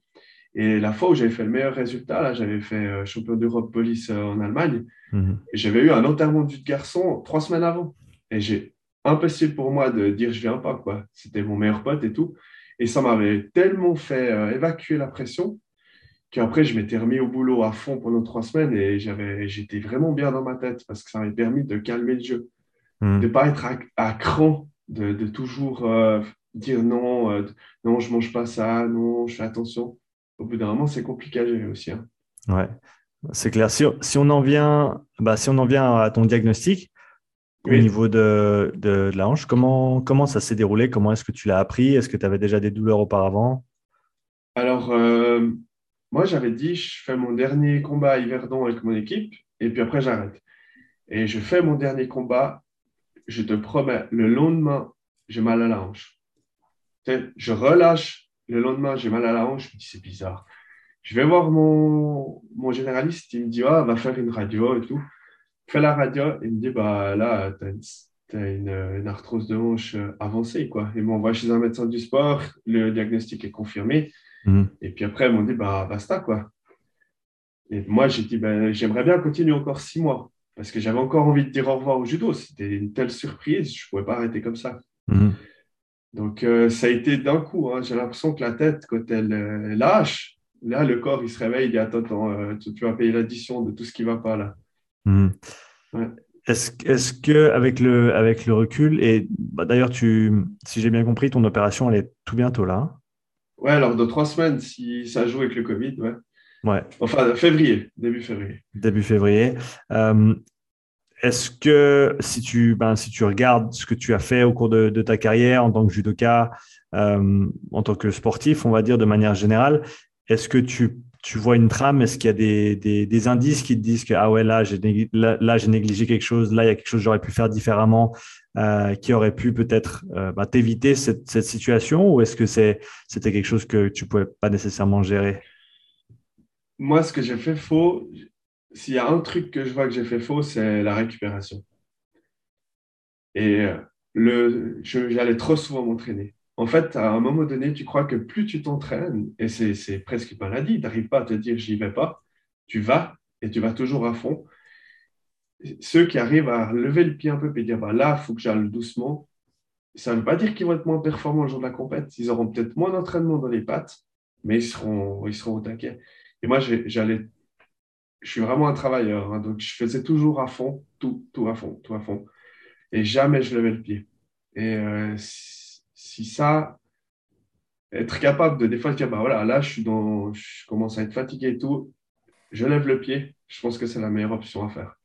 Et la fois où j'avais fait le meilleur résultat, là, j'avais fait euh, champion d'Europe police euh, en Allemagne. Et j'avais eu un enterrement de garçon trois semaines avant. Et j'ai impossible pour moi de dire je viens pas, quoi. C'était mon meilleur pote et tout. Et ça m'avait tellement fait évacuer la pression qu'après, je m'étais remis au boulot à fond pendant trois semaines et j'étais vraiment bien dans ma tête parce que ça m'avait permis de calmer le jeu, hmm. de ne pas être à, cran, de, toujours euh, dire non, euh, non, je mange pas ça, non, je fais attention. Au bout d'un moment, c'est compliqué à gérer aussi. Hein. Ouais, c'est clair. Si, on en vient, bah, si on en vient à ton diagnostic, au niveau de, de, la hanche, comment, comment ça s'est déroulé? Comment est-ce que tu l'as appris? Est-ce que tu avais déjà des douleurs auparavant? Alors, euh, moi, j'avais dit, je fais mon dernier combat à Yverdon avec mon équipe et puis après, j'arrête. Et je fais mon dernier combat, je te promets, le lendemain, j'ai mal à la hanche. Je relâche, le lendemain, j'ai mal à la hanche, je me dis, c'est bizarre. Je vais voir mon, mon généraliste, il me dit, ah, va faire une radio et tout. Fais la radio, il me dit, bah là, tu as, une, une, arthrose de hanche avancée, quoi. Il m'envoie chez un médecin du sport, le diagnostic est confirmé. Mhm. Et puis après, ils m'ont dit, bah, basta, quoi. Et moi, j'ai dit, ben, j'aimerais bien continuer encore six mois parce que j'avais encore envie de dire au revoir au judo. C'était une telle surprise, je ne pouvais pas arrêter comme ça. Mhm. Donc, euh, ça a été d'un coup. Hein. J'ai l'impression que la tête, quand elle euh, lâche, là, le corps, il se réveille, il dit, attends, attends euh, tu, vas payer l'addition de tout ce qui ne va pas là. Mhm. Est-ce est que avec le, avec le recul, et bah, d'ailleurs, si j'ai bien compris, ton opération, elle est tout bientôt là Ouais, alors de trois semaines, si ça joue avec le Covid, ouais. Ouais. Enfin, février, début février. Début février. Euh, est-ce que si tu, ben, si tu regardes ce que tu as fait au cours de, ta carrière en tant que judoka, euh, en tant que sportif, on va dire de manière générale, est-ce que tu, tu, vois une trame? Est-ce qu'il y a des, des, des, indices qui te disent que ah ouais, là, j'ai là, j'ai négligé quelque chose, là, il y a quelque chose que j'aurais pu faire différemment? Euh, qui aurait pu peut-être euh, bah, t'éviter cette, situation ou est-ce que c'était quelque chose que tu pouvais pas nécessairement gérer? Moi, ce que j'ai fait faux, s'il y a un truc que je vois que j'ai fait faux, c'est la récupération. Et euh, le, j'allais trop souvent m'entraîner. En fait, à un moment donné, tu crois que plus tu t'entraînes, et c'est, c'est presque une maladie, tu n'arrives pas à te dire j'y vais pas, tu vas et tu vas toujours à fond ceux qui arrivent à lever le pied un peu et dire bah, là, il faut que j'aille doucement, ça ne veut pas dire qu'ils vont être moins performants le jour de la compète. Ils auront peut-être moins d'entraînement dans les pattes, mais ils seront, ils seront au taquet. Et moi, j'allais, je suis vraiment un travailleur, hein, donc je faisais toujours à fond, tout, tout à fond, tout à fond. Et jamais je levais le pied. Et euh, si, ça, être capable de des fois dire, bah voilà, là, je, suis dans, je commence à être fatigué et tout, je lève le pied, je pense que c'est la meilleure option à faire.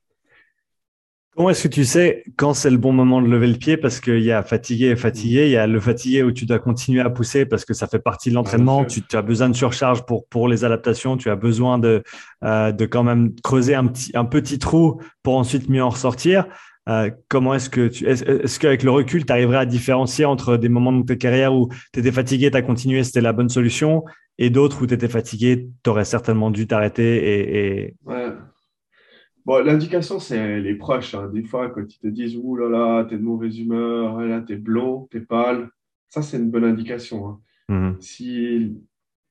Comment est-ce que tu sais quand c'est le bon moment de lever le pied? Parce qu'il y a fatigué et fatigué. Il y a le fatigué où tu dois continuer à pousser parce que ça fait partie de l'entraînement. Tu, as besoin de surcharge pour, pour les adaptations. Tu as besoin de, euh, de quand même creuser un petit, un petit trou pour ensuite mieux en ressortir. Euh, comment est-ce que tu, est-ce, qu'avec le recul, tu arriverais à différencier entre des moments de ta carrière où tu étais fatigué, tu as continué, c'était la bonne solution, et d'autres où tu étais fatigué, tu aurais certainement dû t'arrêter et, Bon, l'indication, c'est les proches. Hein. Des fois, quand ils te disent Ouh là là, t'es de mauvaise humeur, là, t'es blond, t'es pâle, ça, c'est une bonne indication. Hein. Mhm. Si,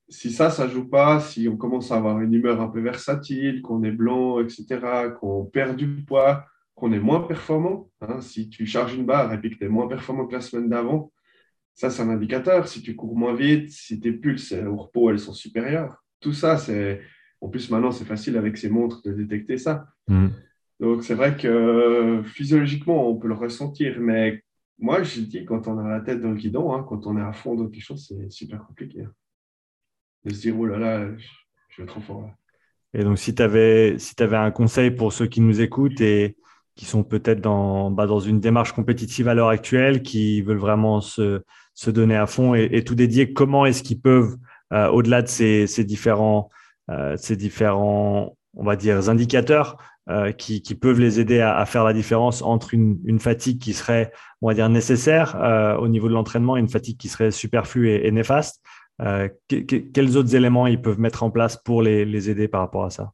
si ça, ça joue pas, si on commence à avoir une humeur un peu versatile, qu'on est blond, etc., qu'on perd du poids, qu'on est moins performant, hein. si tu charges une barre et puis que tu es moins performant que la semaine d'avant, ça, c'est un indicateur. Si tu cours moins vite, si tes pulses au repos, elles sont supérieures. Tout ça, c'est en plus, maintenant, c'est facile avec ces montres de détecter ça. Mm. Donc, c'est vrai que physiologiquement, on peut le ressentir. Mais moi, je dis, quand on a la tête dans le guidon, hein, quand on est à fond dans quelque chose, c'est super compliqué. Hein. De se dire, oh là là, je, vais trop fort là. Et donc, si tu avais, si avais un conseil pour ceux qui nous écoutent et qui sont peut-être dans, bah, dans une démarche compétitive à l'heure actuelle, qui veulent vraiment se, se donner à fond et, tout dédier, comment est-ce qu'ils peuvent, euh, au-delà de ces, ces différents ces différents, on va dire, indicateurs euh, qui, peuvent les aider à, faire la différence entre une, fatigue qui serait, on va dire, nécessaire euh, au niveau de l'entraînement et une fatigue qui serait superflue et, néfaste. quels autres éléments ils peuvent mettre en place pour les, aider par rapport à ça?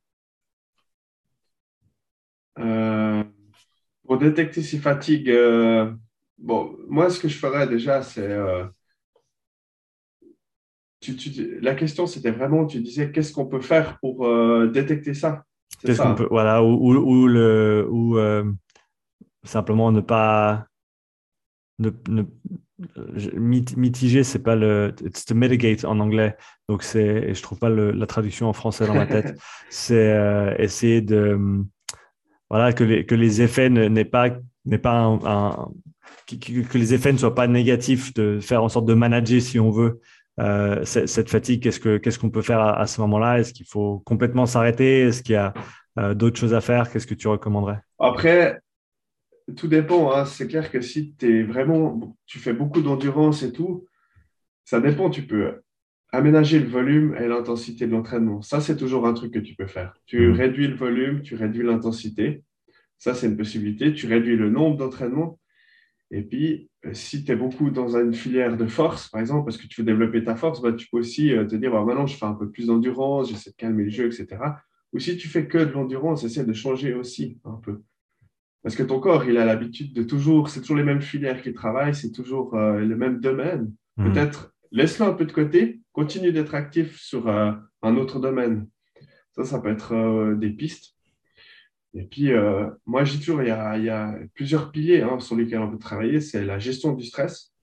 Pour détecter ces fatigues, bon, moi, ce que je ferais déjà, c'est la question, c'était vraiment, tu disais, qu'est-ce qu'on peut faire pour euh, détecter ça? Qu'est-ce qu'on peut, voilà, ou, le, ou euh, simplement ne pas, ne, mitigé, c'est pas le, it's to mitigate en anglais. Donc c'est, je trouve pas la traduction en français dans ma tête. *laughs* c'est euh, essayer de, voilà, que les, que les effets n'est pas, n'est pas un, que, les effets ne soient pas négatifs, de faire en sorte de manager, si on veut, euh, cette, fatigue. Qu'est-ce que, qu'est-ce qu'on peut faire à, ce moment-là? Est-ce qu'il faut complètement s'arrêter? Est-ce qu'il y a euh, d'autres choses à faire? Qu'est-ce que tu recommanderais? Après, tout dépend. Hein. C'est clair que si es vraiment, tu fais beaucoup d'endurance et tout, ça dépend. Tu peux aménager le volume et l'intensité de l'entraînement. Ça, c'est toujours un truc que tu peux faire. Tu mmh. réduis le volume, tu réduis l'intensité. Ça, c'est une possibilité. Tu réduis le nombre d'entraînements. Et puis, euh, si tu es beaucoup dans une filière de force, par exemple, parce que tu veux développer ta force, bah, tu peux aussi euh, te dire, bah, maintenant, je fais un peu plus d'endurance, j'essaie de calmer le jeu, etc. Ou si tu fais que de l'endurance, essaie de changer aussi un peu. Parce que ton corps, il a l'habitude de toujours, c'est toujours les mêmes filières qui travaillent, c'est toujours euh, le même domaine. Hmm. Peut-être laisse-le un peu de côté, continue d'être actif sur euh, un autre domaine. Ça, ça peut être euh, des pistes. Et puis, moi, je dis toujours, il y a, plusieurs piliers hein, sur lesquels on peut travailler. C'est la gestion du stress,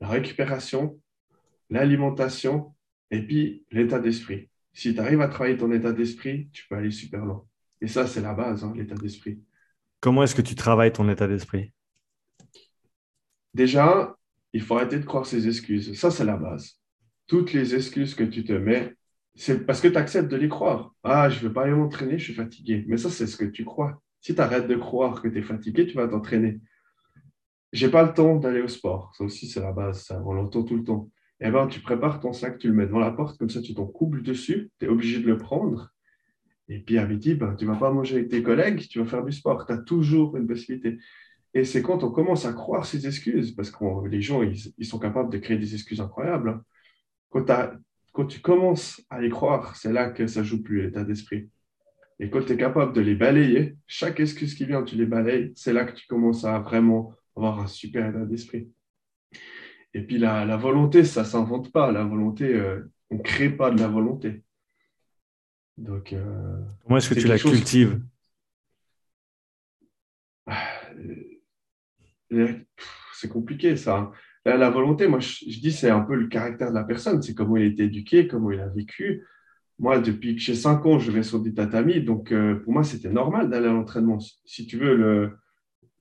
la récupération, l'alimentation et puis l'état d'esprit. Si tu arrives à travailler ton état d'esprit, tu peux aller super loin. Et ça, c'est la base, hein, l'état d'esprit. Comment est-ce que tu travailles ton état d'esprit? Déjà, il faut arrêter de croire ces excuses. Ça, c'est la base. Toutes les excuses que tu te mets, c'est parce que tu acceptes de les croire. Ah, je ne veux pas aller m'entraîner, je suis fatigué. Mais ça, c'est ce que tu crois. Si tu arrêtes de croire que tu es fatigué, tu vas t'entraîner. J'ai pas le temps d'aller au sport. Ça aussi, c'est la base. on l'entend tout le temps. Eh ben, tu prépares ton sac, tu le mets devant la porte, comme ça, tu t'en couple dessus. Tu es obligé de le prendre. Et puis à midi, ben, tu ne vas pas manger avec tes collègues, tu vas faire du sport. Tu as toujours une possibilité. Et c'est quand on commence à croire ces excuses, parce que les gens, ils, sont capables de créer des excuses incroyables. Hein. Quand, quand tu commences à y croire, c'est là que ça joue plus l'état d'esprit. Et quand tu es capable de les balayer, chaque excuse qui vient, tu les balayes, c'est là que tu commences à vraiment avoir un super état d'esprit. Et puis la, volonté, ça ne s'invente pas. La volonté, euh, on ne crée pas de la volonté. Donc, euh, Comment est-ce que tu la cultives? Euh, C'est compliqué ça. La, volonté, moi je, dis c'est un peu le caractère de la personne, c'est comment il a été éduqué, comment il a vécu. Moi, depuis que j'ai 5 ans, je vais sur des tatamis, donc euh, pour moi c'était normal d'aller à l'entraînement. Si tu veux, le,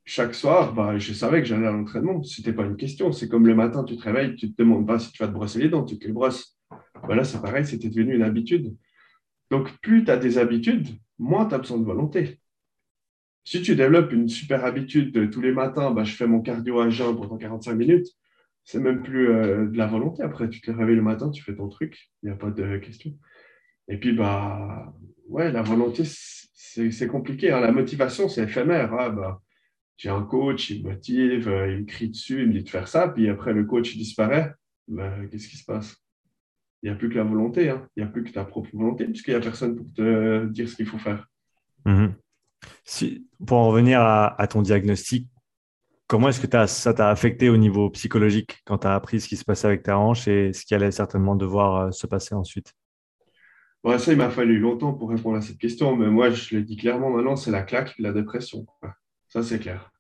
chaque soir, bah, je savais que j'allais à l'entraînement. Ce n'était pas une question. C'est comme le matin, tu te réveilles, tu te demandes pas si tu vas te brosser les dents, tu te les brosses. Voilà, c'est pareil, c'était devenu une habitude. Donc, plus tu as des habitudes, moins tu as besoin de volonté. Si tu développes une super habitude de tous les matins, bah, je fais mon cardio à jeun pendant 45 minutes, c'est même plus euh, de la volonté. Après, tu te réveilles le matin, tu fais ton truc, il n'y a pas de question. Et puis, bah, ouais, la volonté, c'est compliqué. Hein. La motivation, c'est éphémère. Ah, bah, j'ai un coach, il me motive, euh, il me crie dessus, il me dit de faire ça, puis après, le coach disparaît. Bah, Qu'est-ce qui se passe? Il n'y a plus que la volonté, hein. il n'y a plus que ta propre volonté, puisqu'il n'y a personne pour te dire ce qu'il faut faire. Mhm. Si, pour en revenir à, ton diagnostic, comment est-ce que ça t'a affecté au niveau psychologique quand tu as appris ce qui se passait avec ta hanche et ce qui allait certainement devoir euh, se passer ensuite? Ça, il m'a fallu longtemps pour répondre à cette question, mais moi, je le dis clairement maintenant, c'est la claque, la dépression. Ça, c'est clair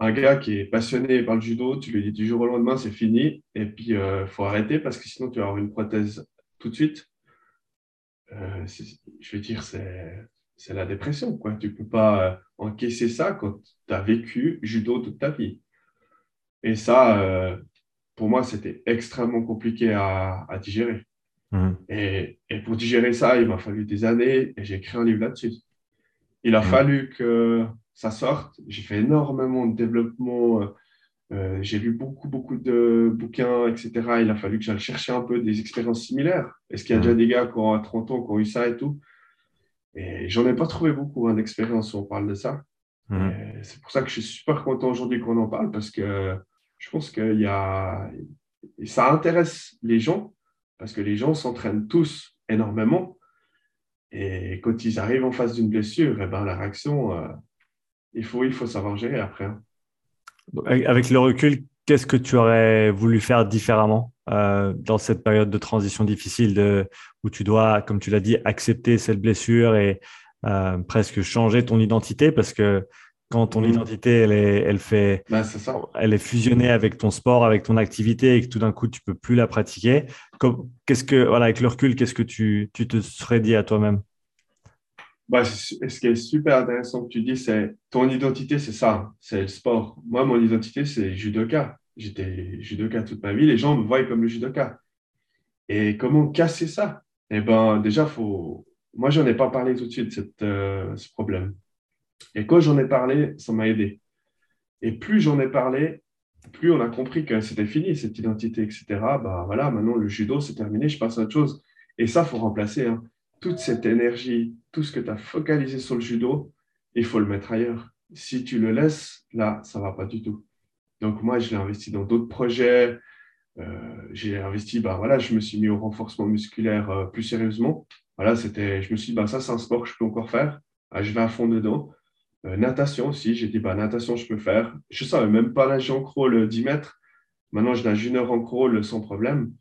un gars qui est passionné par le judo, tu lui dis du jour au lendemain, c'est fini, et puis il euh, faut arrêter parce que sinon tu vas avoir une prothèse tout de suite. Euh, je veux dire, c'est la dépression. Quoi. Tu ne peux pas euh, encaisser ça quand tu as vécu judo toute ta vie. Et ça, pour moi, c'était extrêmement compliqué à, digérer. Mmh. Et, et, pour digérer ça, il m'a fallu des années et j'ai écrit un livre là-dessus. Il a mmh. fallu que ça sorte. J'ai fait énormément de développement. Euh, euh, j'ai lu beaucoup, beaucoup de bouquins, etc. Il a fallu que j'aille chercher un peu des expériences similaires. Est-ce qu'il y a déjà des gars qui ont 30 ans qui ont eu ça et tout? Et j'en ai pas trouvé beaucoup hein, d'expérience où on parle de ça. C'est pour ça que je suis super content aujourd'hui qu'on en parle parce que je pense qu'il y a. ça intéresse les gens parce que les gens s'entraînent tous énormément. Et quand ils arrivent en face d'une blessure, et eh ben, la réaction, euh, il faut, il faut savoir gérer après. Hein. Avec le recul, qu'est-ce que tu aurais voulu faire différemment euh, dans cette période de transition difficile de, où tu dois, comme tu l'as dit, accepter cette blessure et euh, presque changer ton identité? Parce que quand ton Mhm. identité, elle est, elle fait, Ben, ça. elle est fusionnée avec ton sport, avec ton activité et que tout d'un coup, tu peux plus la pratiquer. Qu'est-ce que, voilà, avec le recul, qu'est-ce que tu, tu te serais dit à toi-même? Bah, ce qui est super intéressant que tu dis, c'est ton identité, c'est ça, c'est le sport. Moi, mon identité, c'est judoka. J'étais judoka toute ma vie. Les gens me voient comme le judoka. Et comment casser ça? Eh ben, déjà, faut. Moi, j'en ai pas parlé tout de suite, cette, euh, ce problème. Et quand j'en ai parlé, ça m'a aidé. Et plus j'en ai parlé, plus on a compris que c'était fini, cette identité, etc. Bah voilà, maintenant le judo, c'est terminé, je passe à autre chose. Et ça, faut remplacer. hein. Toute cette énergie, tout ce que tu as focalisé sur le judo, il faut le mettre ailleurs. Si tu le laisses, là, ça va pas du tout. Donc moi, je l'ai investi dans d'autres projets. Euh, j'ai investi, bah voilà, je me suis mis au renforcement musculaire euh, plus sérieusement. Voilà, c'était, je me suis dit, bah ça, c'est un sport que je peux encore faire. Ah, je vais à fond dedans. Euh, natation aussi, j'ai dit, bah, natation, je peux faire. Je ne savais même pas nager en crawl 10 mètres. Maintenant, je nage une heure en crawl sans problème.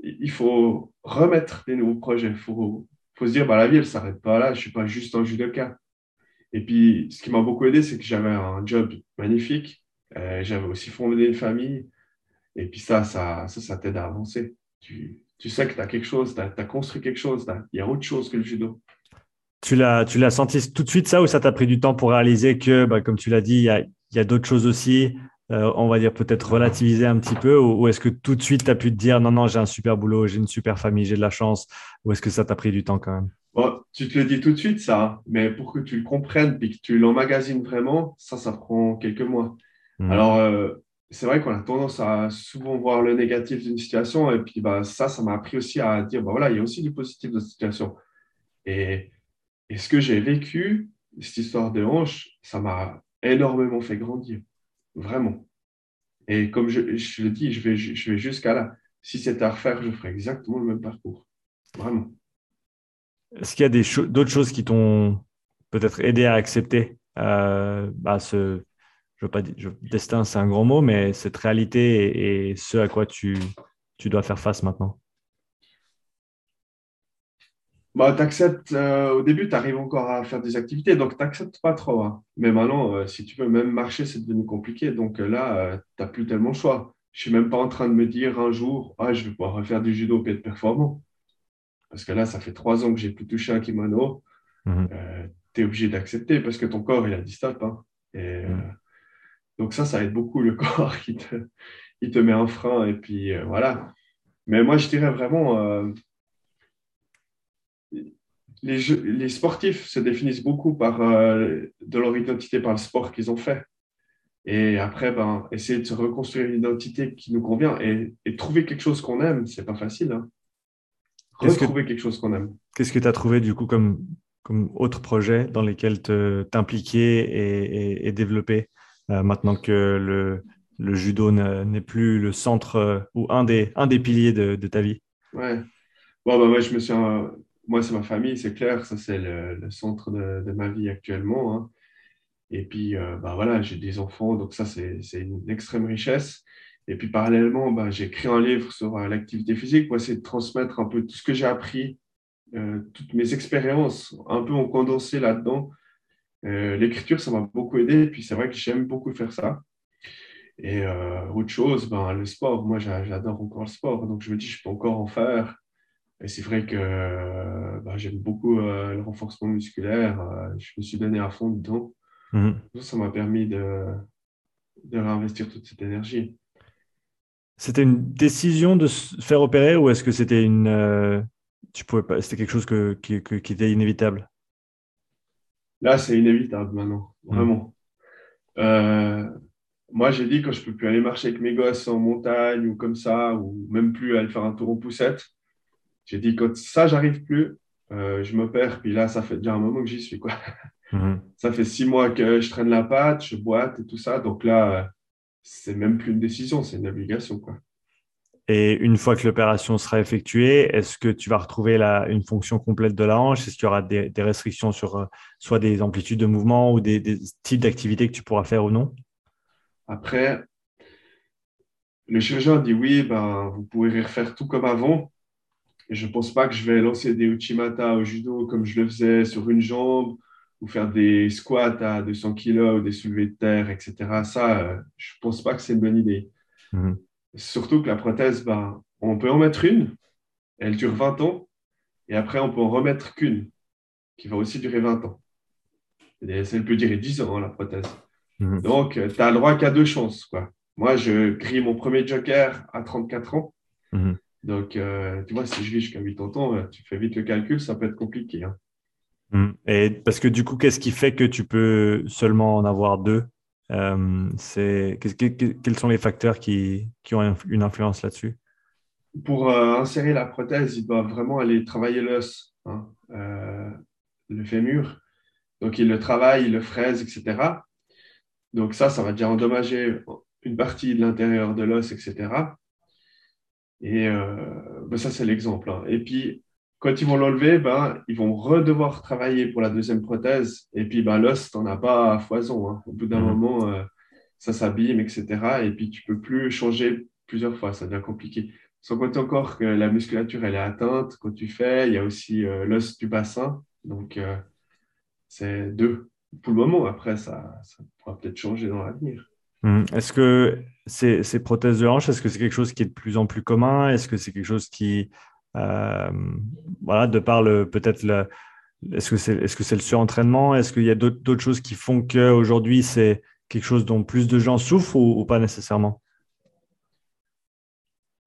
Il faut remettre des nouveaux projets. Il faut, faut se dire, bah, la vie, elle s'arrête pas là. Je suis pas juste un judoka. Et puis, ce qui m'a beaucoup aidé, c'est que j'avais un job magnifique. Euh, j'avais aussi fondé une famille. Et puis ça, ça, ça, ça t'aide à avancer. Tu, tu sais que tu as quelque chose, tu as, construit quelque chose. Il y a autre chose que le judo. Tu l'as, senti tout de suite ça ou ça t'a pris du temps pour réaliser que, bah, comme tu l'as dit, il y y a d'autres choses aussi, euh, on va dire peut-être relativiser un petit peu ou, ou est-ce que tout de suite tu as pu te dire non, non, j'ai un super boulot, j'ai une super famille, j'ai de la chance ou est-ce que ça t'a pris du temps quand même? Bon, tu te le dis tout de suite, ça, hein, mais pour que tu le comprennes puis que tu l'emmagasines vraiment, ça, ça prend quelques mois. Mhm. Alors, euh, c'est vrai qu'on a tendance à souvent voir le négatif d'une situation, et puis bah, ça, ça m'a appris aussi à dire, bah, voilà, il y a aussi du positif de cette situation. Et, et ce que j'ai vécu, cette histoire de hanche, ça m'a énormément fait grandir, vraiment. Et comme je, le dis, je vais, jusqu'à là. Si c'était à refaire, je ferais exactement le même parcours, vraiment. Est-ce qu'il y a d'autres choses qui t'ont peut-être aidé à accepter euh, ce, je destin, c'est un grand mot, mais cette réalité et, ce à quoi tu dois faire face maintenant? Bah, t'acceptes, euh, au début, tu arrives encore à faire des activités, donc tu n'acceptes pas trop. hein. Mais maintenant, euh, si tu veux même marcher, c'est devenu compliqué. Donc euh, là, tu n'as plus tellement le choix. Je suis même pas en train de me dire un jour, ah, je vais pouvoir refaire du judo et être performant. Parce que là, ça fait trois ans que j'ai plus touché un kimono. Mhm. tu es obligé d'accepter parce que ton corps, il a dit stop. hein. Et, euh, Mhm. donc ça, ça aide beaucoup le *laughs* corps qui te, il te met un frein. Et puis euh, voilà. Mais moi, je dirais vraiment, euh, les, jeux- les sportifs se définissent beaucoup par euh, de leur identité, par le sport qu'ils ont fait. Et après, ben, essayer de se reconstruire une identité qui nous convient et, et trouver quelque chose qu'on aime, c'est pas facile. hein. Qu'est-ce que- Retrouver quelque chose qu'on aime. Qu'est-ce que tu as trouvé du coup comme, comme autre projet dans lesquels te- t'impliquer et, et- et développer euh, maintenant que le, le judo ne- n'est plus le centre euh, ou un des, un des piliers de, de ta vie? Ouais. Bon, moi, je me suis, moi, c'est ma famille, c'est clair, ça, c'est le, centre de, ma vie actuellement. hein. Et puis, euh, bah, voilà, j'ai des enfants, donc ça, c'est, une extrême richesse. Et puis, parallèlement, bah, j'ai écrit un livre sur euh, l'activité physique pour essayer de transmettre un peu tout ce que j'ai appris, euh, toutes mes expériences, un peu en condensé là-dedans. Euh, l'écriture, ça m'a beaucoup aidé. Et puis, c'est vrai que j'aime beaucoup faire ça. Et autre chose, ben, le sport. Moi, j'a- j'adore encore le sport. Donc, je me dis, je peux encore en faire. Et c'est vrai que euh, ben, j'aime beaucoup euh, le renforcement musculaire. Euh, je me suis donné à fond dedans. Mhm. Ça m'a permis de, de réinvestir toute cette énergie. C'était une décision de se faire opérer ou est-ce que c'était une, euh, tu pouvais pas, c'était quelque chose que, qui, que- qui était inévitable? Là, c'est inévitable maintenant, Mm. vraiment. Moi, j'ai dit quand je peux plus aller marcher avec mes gosses en montagne ou comme ça, ou même plus aller faire un tour en poussette, j'ai dit quand ça, j'arrive plus, euh, je m'opère. Puis là, ça fait déjà un moment que j'y suis, quoi. Mhm. Ça fait six mois que je traîne la patte, je boite et tout ça. Donc là, euh, c'est même plus une décision, c'est une obligation, quoi. Et une fois que l'opération sera effectuée, est-ce que tu vas retrouver la, une fonction complète de la hanche? Est-ce qu'il y aura des, des restrictions sur euh, soit des amplitudes de mouvement ou des, des types d'activités que tu pourras faire ou non? Après, le chirurgien dit oui, ben, vous pourrez refaire tout comme avant. Et je ne pense pas que je vais lancer des Uchimata au judo comme je le faisais sur une jambe ou faire des squats à 200 kg ou des soulevés de terre, etc. Ça, euh, je ne pense pas que c'est une bonne idée. Mhm. Surtout que la prothèse, ben, on peut en mettre une, elle dure 20 ans, et après, on peut en remettre qu'une, qui va aussi durer 20 ans. Elle peut durer 10 ans, hein, la prothèse. Mhm. Donc, euh, tu as le droit qu'à deux chances. Quoi. Moi, je grille mon premier joker à 34 ans. Mhm. Donc, euh, tu vois, si je vis jusqu'à 80 ans, tu fais vite le calcul, ça peut être compliqué. Hein. Mm. Et parce que du coup, qu'est-ce qui fait que tu peux seulement en avoir deux? Euh, c'est, Quels sont les facteurs qui, qui ont une influence là-dessus? Pour euh, insérer la prothèse, il doit vraiment aller travailler l'os, hein, euh, le fémur. Donc, il le travaille, il le fraise, etc. Donc, ça, ça va déjà endommager une partie de l'intérieur de l'os, etc. Et ben ça, c'est l'exemple. Hein. Et puis, quand ils vont l'enlever, ben, ils vont redevoir travailler pour la deuxième prothèse. Et puis, ben, l'os, tu n'en as pas à foison. Hein. Au bout d'un mhm. moment, euh, ça s'abîme, etc. Et puis, tu ne peux plus changer plusieurs fois. Ça devient compliqué. Sans compter encore que la musculature, elle est atteinte. Quand tu fais, il y a aussi euh, l'os du bassin. Donc, euh, c'est deux. Pour le moment, après, ça, ça pourra peut-être changer dans l'avenir. Mhm. Est-ce que ces, ces, prothèses de hanche, est-ce que c'est quelque chose qui est de plus en plus commun? Est-ce que c'est quelque chose qui euh, voilà, de par peut-être le, est-ce que c'est est -ce c'est le surentraînement? Est-ce qu'il y a d'autres choses qui font qu'aujourd'hui, c'est quelque chose dont plus de gens souffrent ou, pas nécessairement?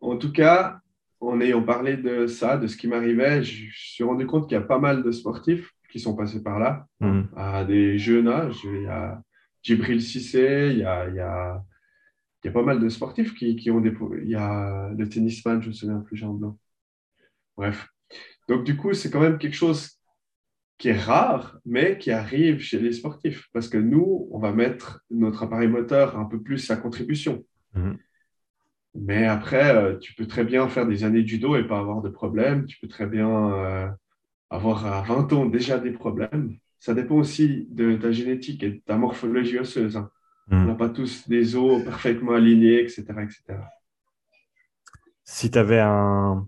En tout cas, en ayant parlé de ça, de ce qui m'arrivait, je me suis rendu compte qu'il y a pas mal de sportifs qui sont passés par là, mmh. à des jeunes âges. Il y a Djibril Cissé, il y a, il y a, il y a pas mal de sportifs qui, qui ont des... Il y a le tennisman, je me souviens plus, Jean Blanc. Bref. Donc, du coup, c'est quand même quelque chose qui est rare, mais qui arrive chez les sportifs. Parce que nous, on va mettre notre appareil moteur un peu plus à contribution. Mhm. Mais après, euh, tu peux très bien faire des années de judo et pas avoir de problème. Tu peux très bien euh, avoir à 20 ans déjà des problèmes. Ça dépend aussi de ta génétique et de ta morphologie osseuse. Hein. Mhm. On n'a pas tous des os parfaitement alignés, etc. etc. Si tu avais un,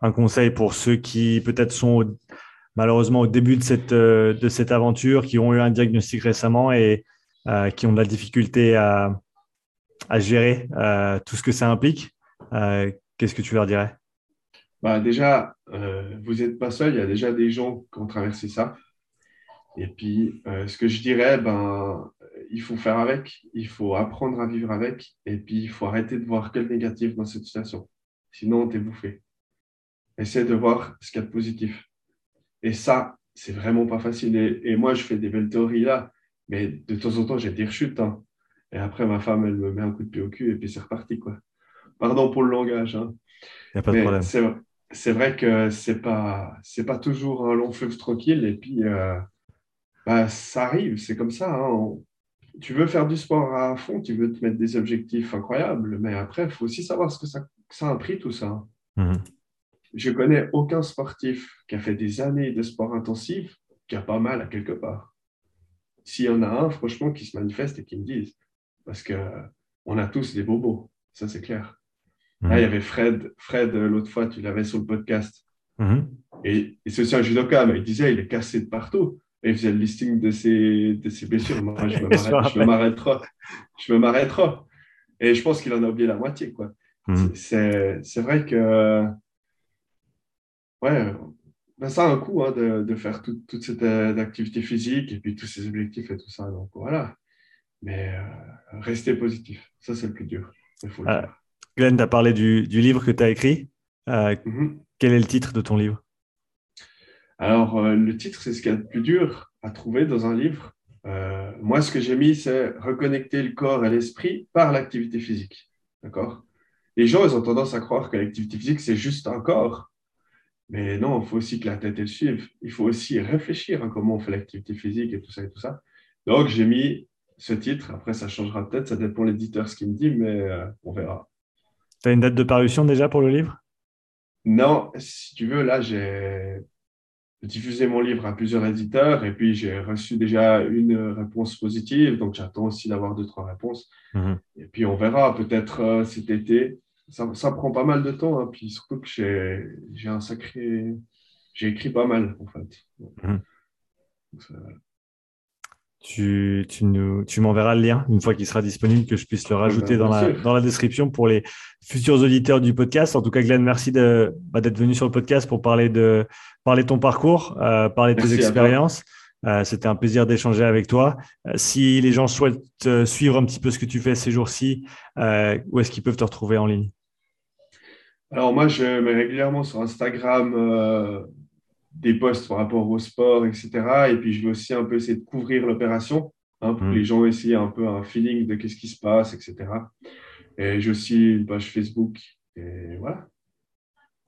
un conseil pour ceux qui peut-être sont malheureusement au début de cette, euh, de cette aventure, qui ont eu un diagnostic récemment et euh, qui ont de la difficulté à, à gérer euh, tout ce que ça implique Qu'est-ce que tu leur dirais? Bah Déjà, vous n'êtes pas seul, il y a déjà des gens qui ont traversé ça. Et puis, ce que je dirais, ben, il faut faire avec, il faut apprendre à vivre avec, et puis il faut arrêter de voir que le négatif dans cette situation. Sinon, tu es bouffé. Essaie de voir ce qu'il y a de positif. Et ça, c'est vraiment pas facile. Et, moi, je fais des belles théories là, mais de temps en temps, j'ai des rechutes. Hein. Et après, ma femme, elle me met un coup de pied au cul et puis c'est reparti. Quoi. Pardon pour le langage. Hein. a pas de problème. C'est vrai que c'est pas c'est pas toujours un long fleuve tranquille et puis euh, bah, ça arrive, c'est comme ça. Hein. Tu veux faire du sport à fond, tu veux te mettre des objectifs incroyables, mais après, il faut aussi savoir ce que ça, ça a un prix tout ça. Mmh je connais aucun sportif qui a fait des années de sport intensif qui a pas mal à quelque part. S'il y en a un, franchement, qui se manifeste et qui me dise, parce que on a tous des bobos, ça c'est clair. Là, il y avait Fred, Fred l'autre fois, tu l'avais sur le podcast. Mhm. Et, c'est aussi un judoka, mais il disait il est cassé de partout. Et il faisait le listing de ses, de ses blessures. Moi, *laughs* je me m'arrêterai. Je me m'arrêterai. Et je pense qu'il en a oublié la moitié. quoi. Mhm. C'est vrai que ouais, ben ça a un coût hein, de, de, faire toute cette euh, activité physique et puis tous ces objectifs et tout ça. Donc voilà. Mais euh, rester positif, ça c'est le plus dur. Euh, Glenn, tu as parlé du, du, livre que tu as écrit. Mm-hmm. Quel est le titre de ton livre? Alors, le titre, c'est ce qu'il y a de plus dur à trouver dans un livre. moi, ce que j'ai mis, c'est reconnecter le corps et l'esprit par l'activité physique. D'accord? Les gens, ils ont tendance à croire que l'activité physique, c'est juste un corps. Mais non, il faut aussi que la tête elle suive. Il faut aussi réfléchir à comment on fait l'activité physique et tout ça et tout ça. Donc, j'ai mis ce titre. Après, ça changera peut-être. Ça dépend de l'éditeur ce qu'il me dit, mais euh, on verra. Tu as une date de parution déjà pour le livre? Non, si tu veux, là, j'ai diffusé mon livre à plusieurs éditeurs et puis j'ai reçu déjà une réponse positive. Donc, j'attends aussi d'avoir deux, trois réponses. Mhm. Et puis, on verra peut-être euh, cet été ça, prend pas mal de temps. Hein, puis surtout que j'ai un sacré. J'ai écrit pas mal, en fait. Mhm. Tu, tu, nous, tu m'enverras le lien une fois qu'il sera disponible, que je puisse le rajouter dans, la, dans la description pour les futurs auditeurs du podcast. En tout cas, Glenn, merci de, bah, d'être venu sur le podcast pour parler de, parler de ton parcours, euh, parler de tes expériences. Euh, c'était un plaisir d'échanger avec toi. Euh, si les gens souhaitent euh, suivre un petit peu ce que tu fais ces jours-ci, euh, où est-ce qu'ils peuvent te retrouver en ligne? Alors moi, je mets régulièrement sur Instagram des posts par rapport au sport, etc. Et puis, je vais aussi un peu essayer de couvrir l'opération hein, pour que mm. les gens aient un peu un feeling de qu'est-ce qui se passe, etc. Et j'ai aussi une page Facebook. Et voilà.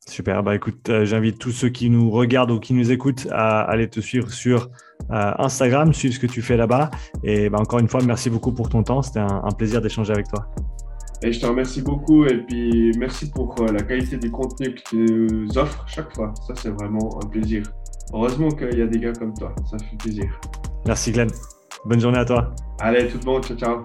Super. Bah, écoute, euh, j'invite tous ceux qui nous regardent ou qui nous écoutent à aller te suivre sur euh, Instagram, suivre ce que tu fais là-bas. Et bah, encore une fois, merci beaucoup pour ton temps. C'était un, un plaisir d'échanger avec toi. Et je te remercie beaucoup et puis merci pour euh, la qualité du contenu que tu nous offres chaque fois. Ça, c'est vraiment un plaisir. Heureusement qu'il y a des gars comme toi. Ça fait plaisir. Merci Glenn. Bonne journée à toi. Allez, tout le monde. Ciao, ciao.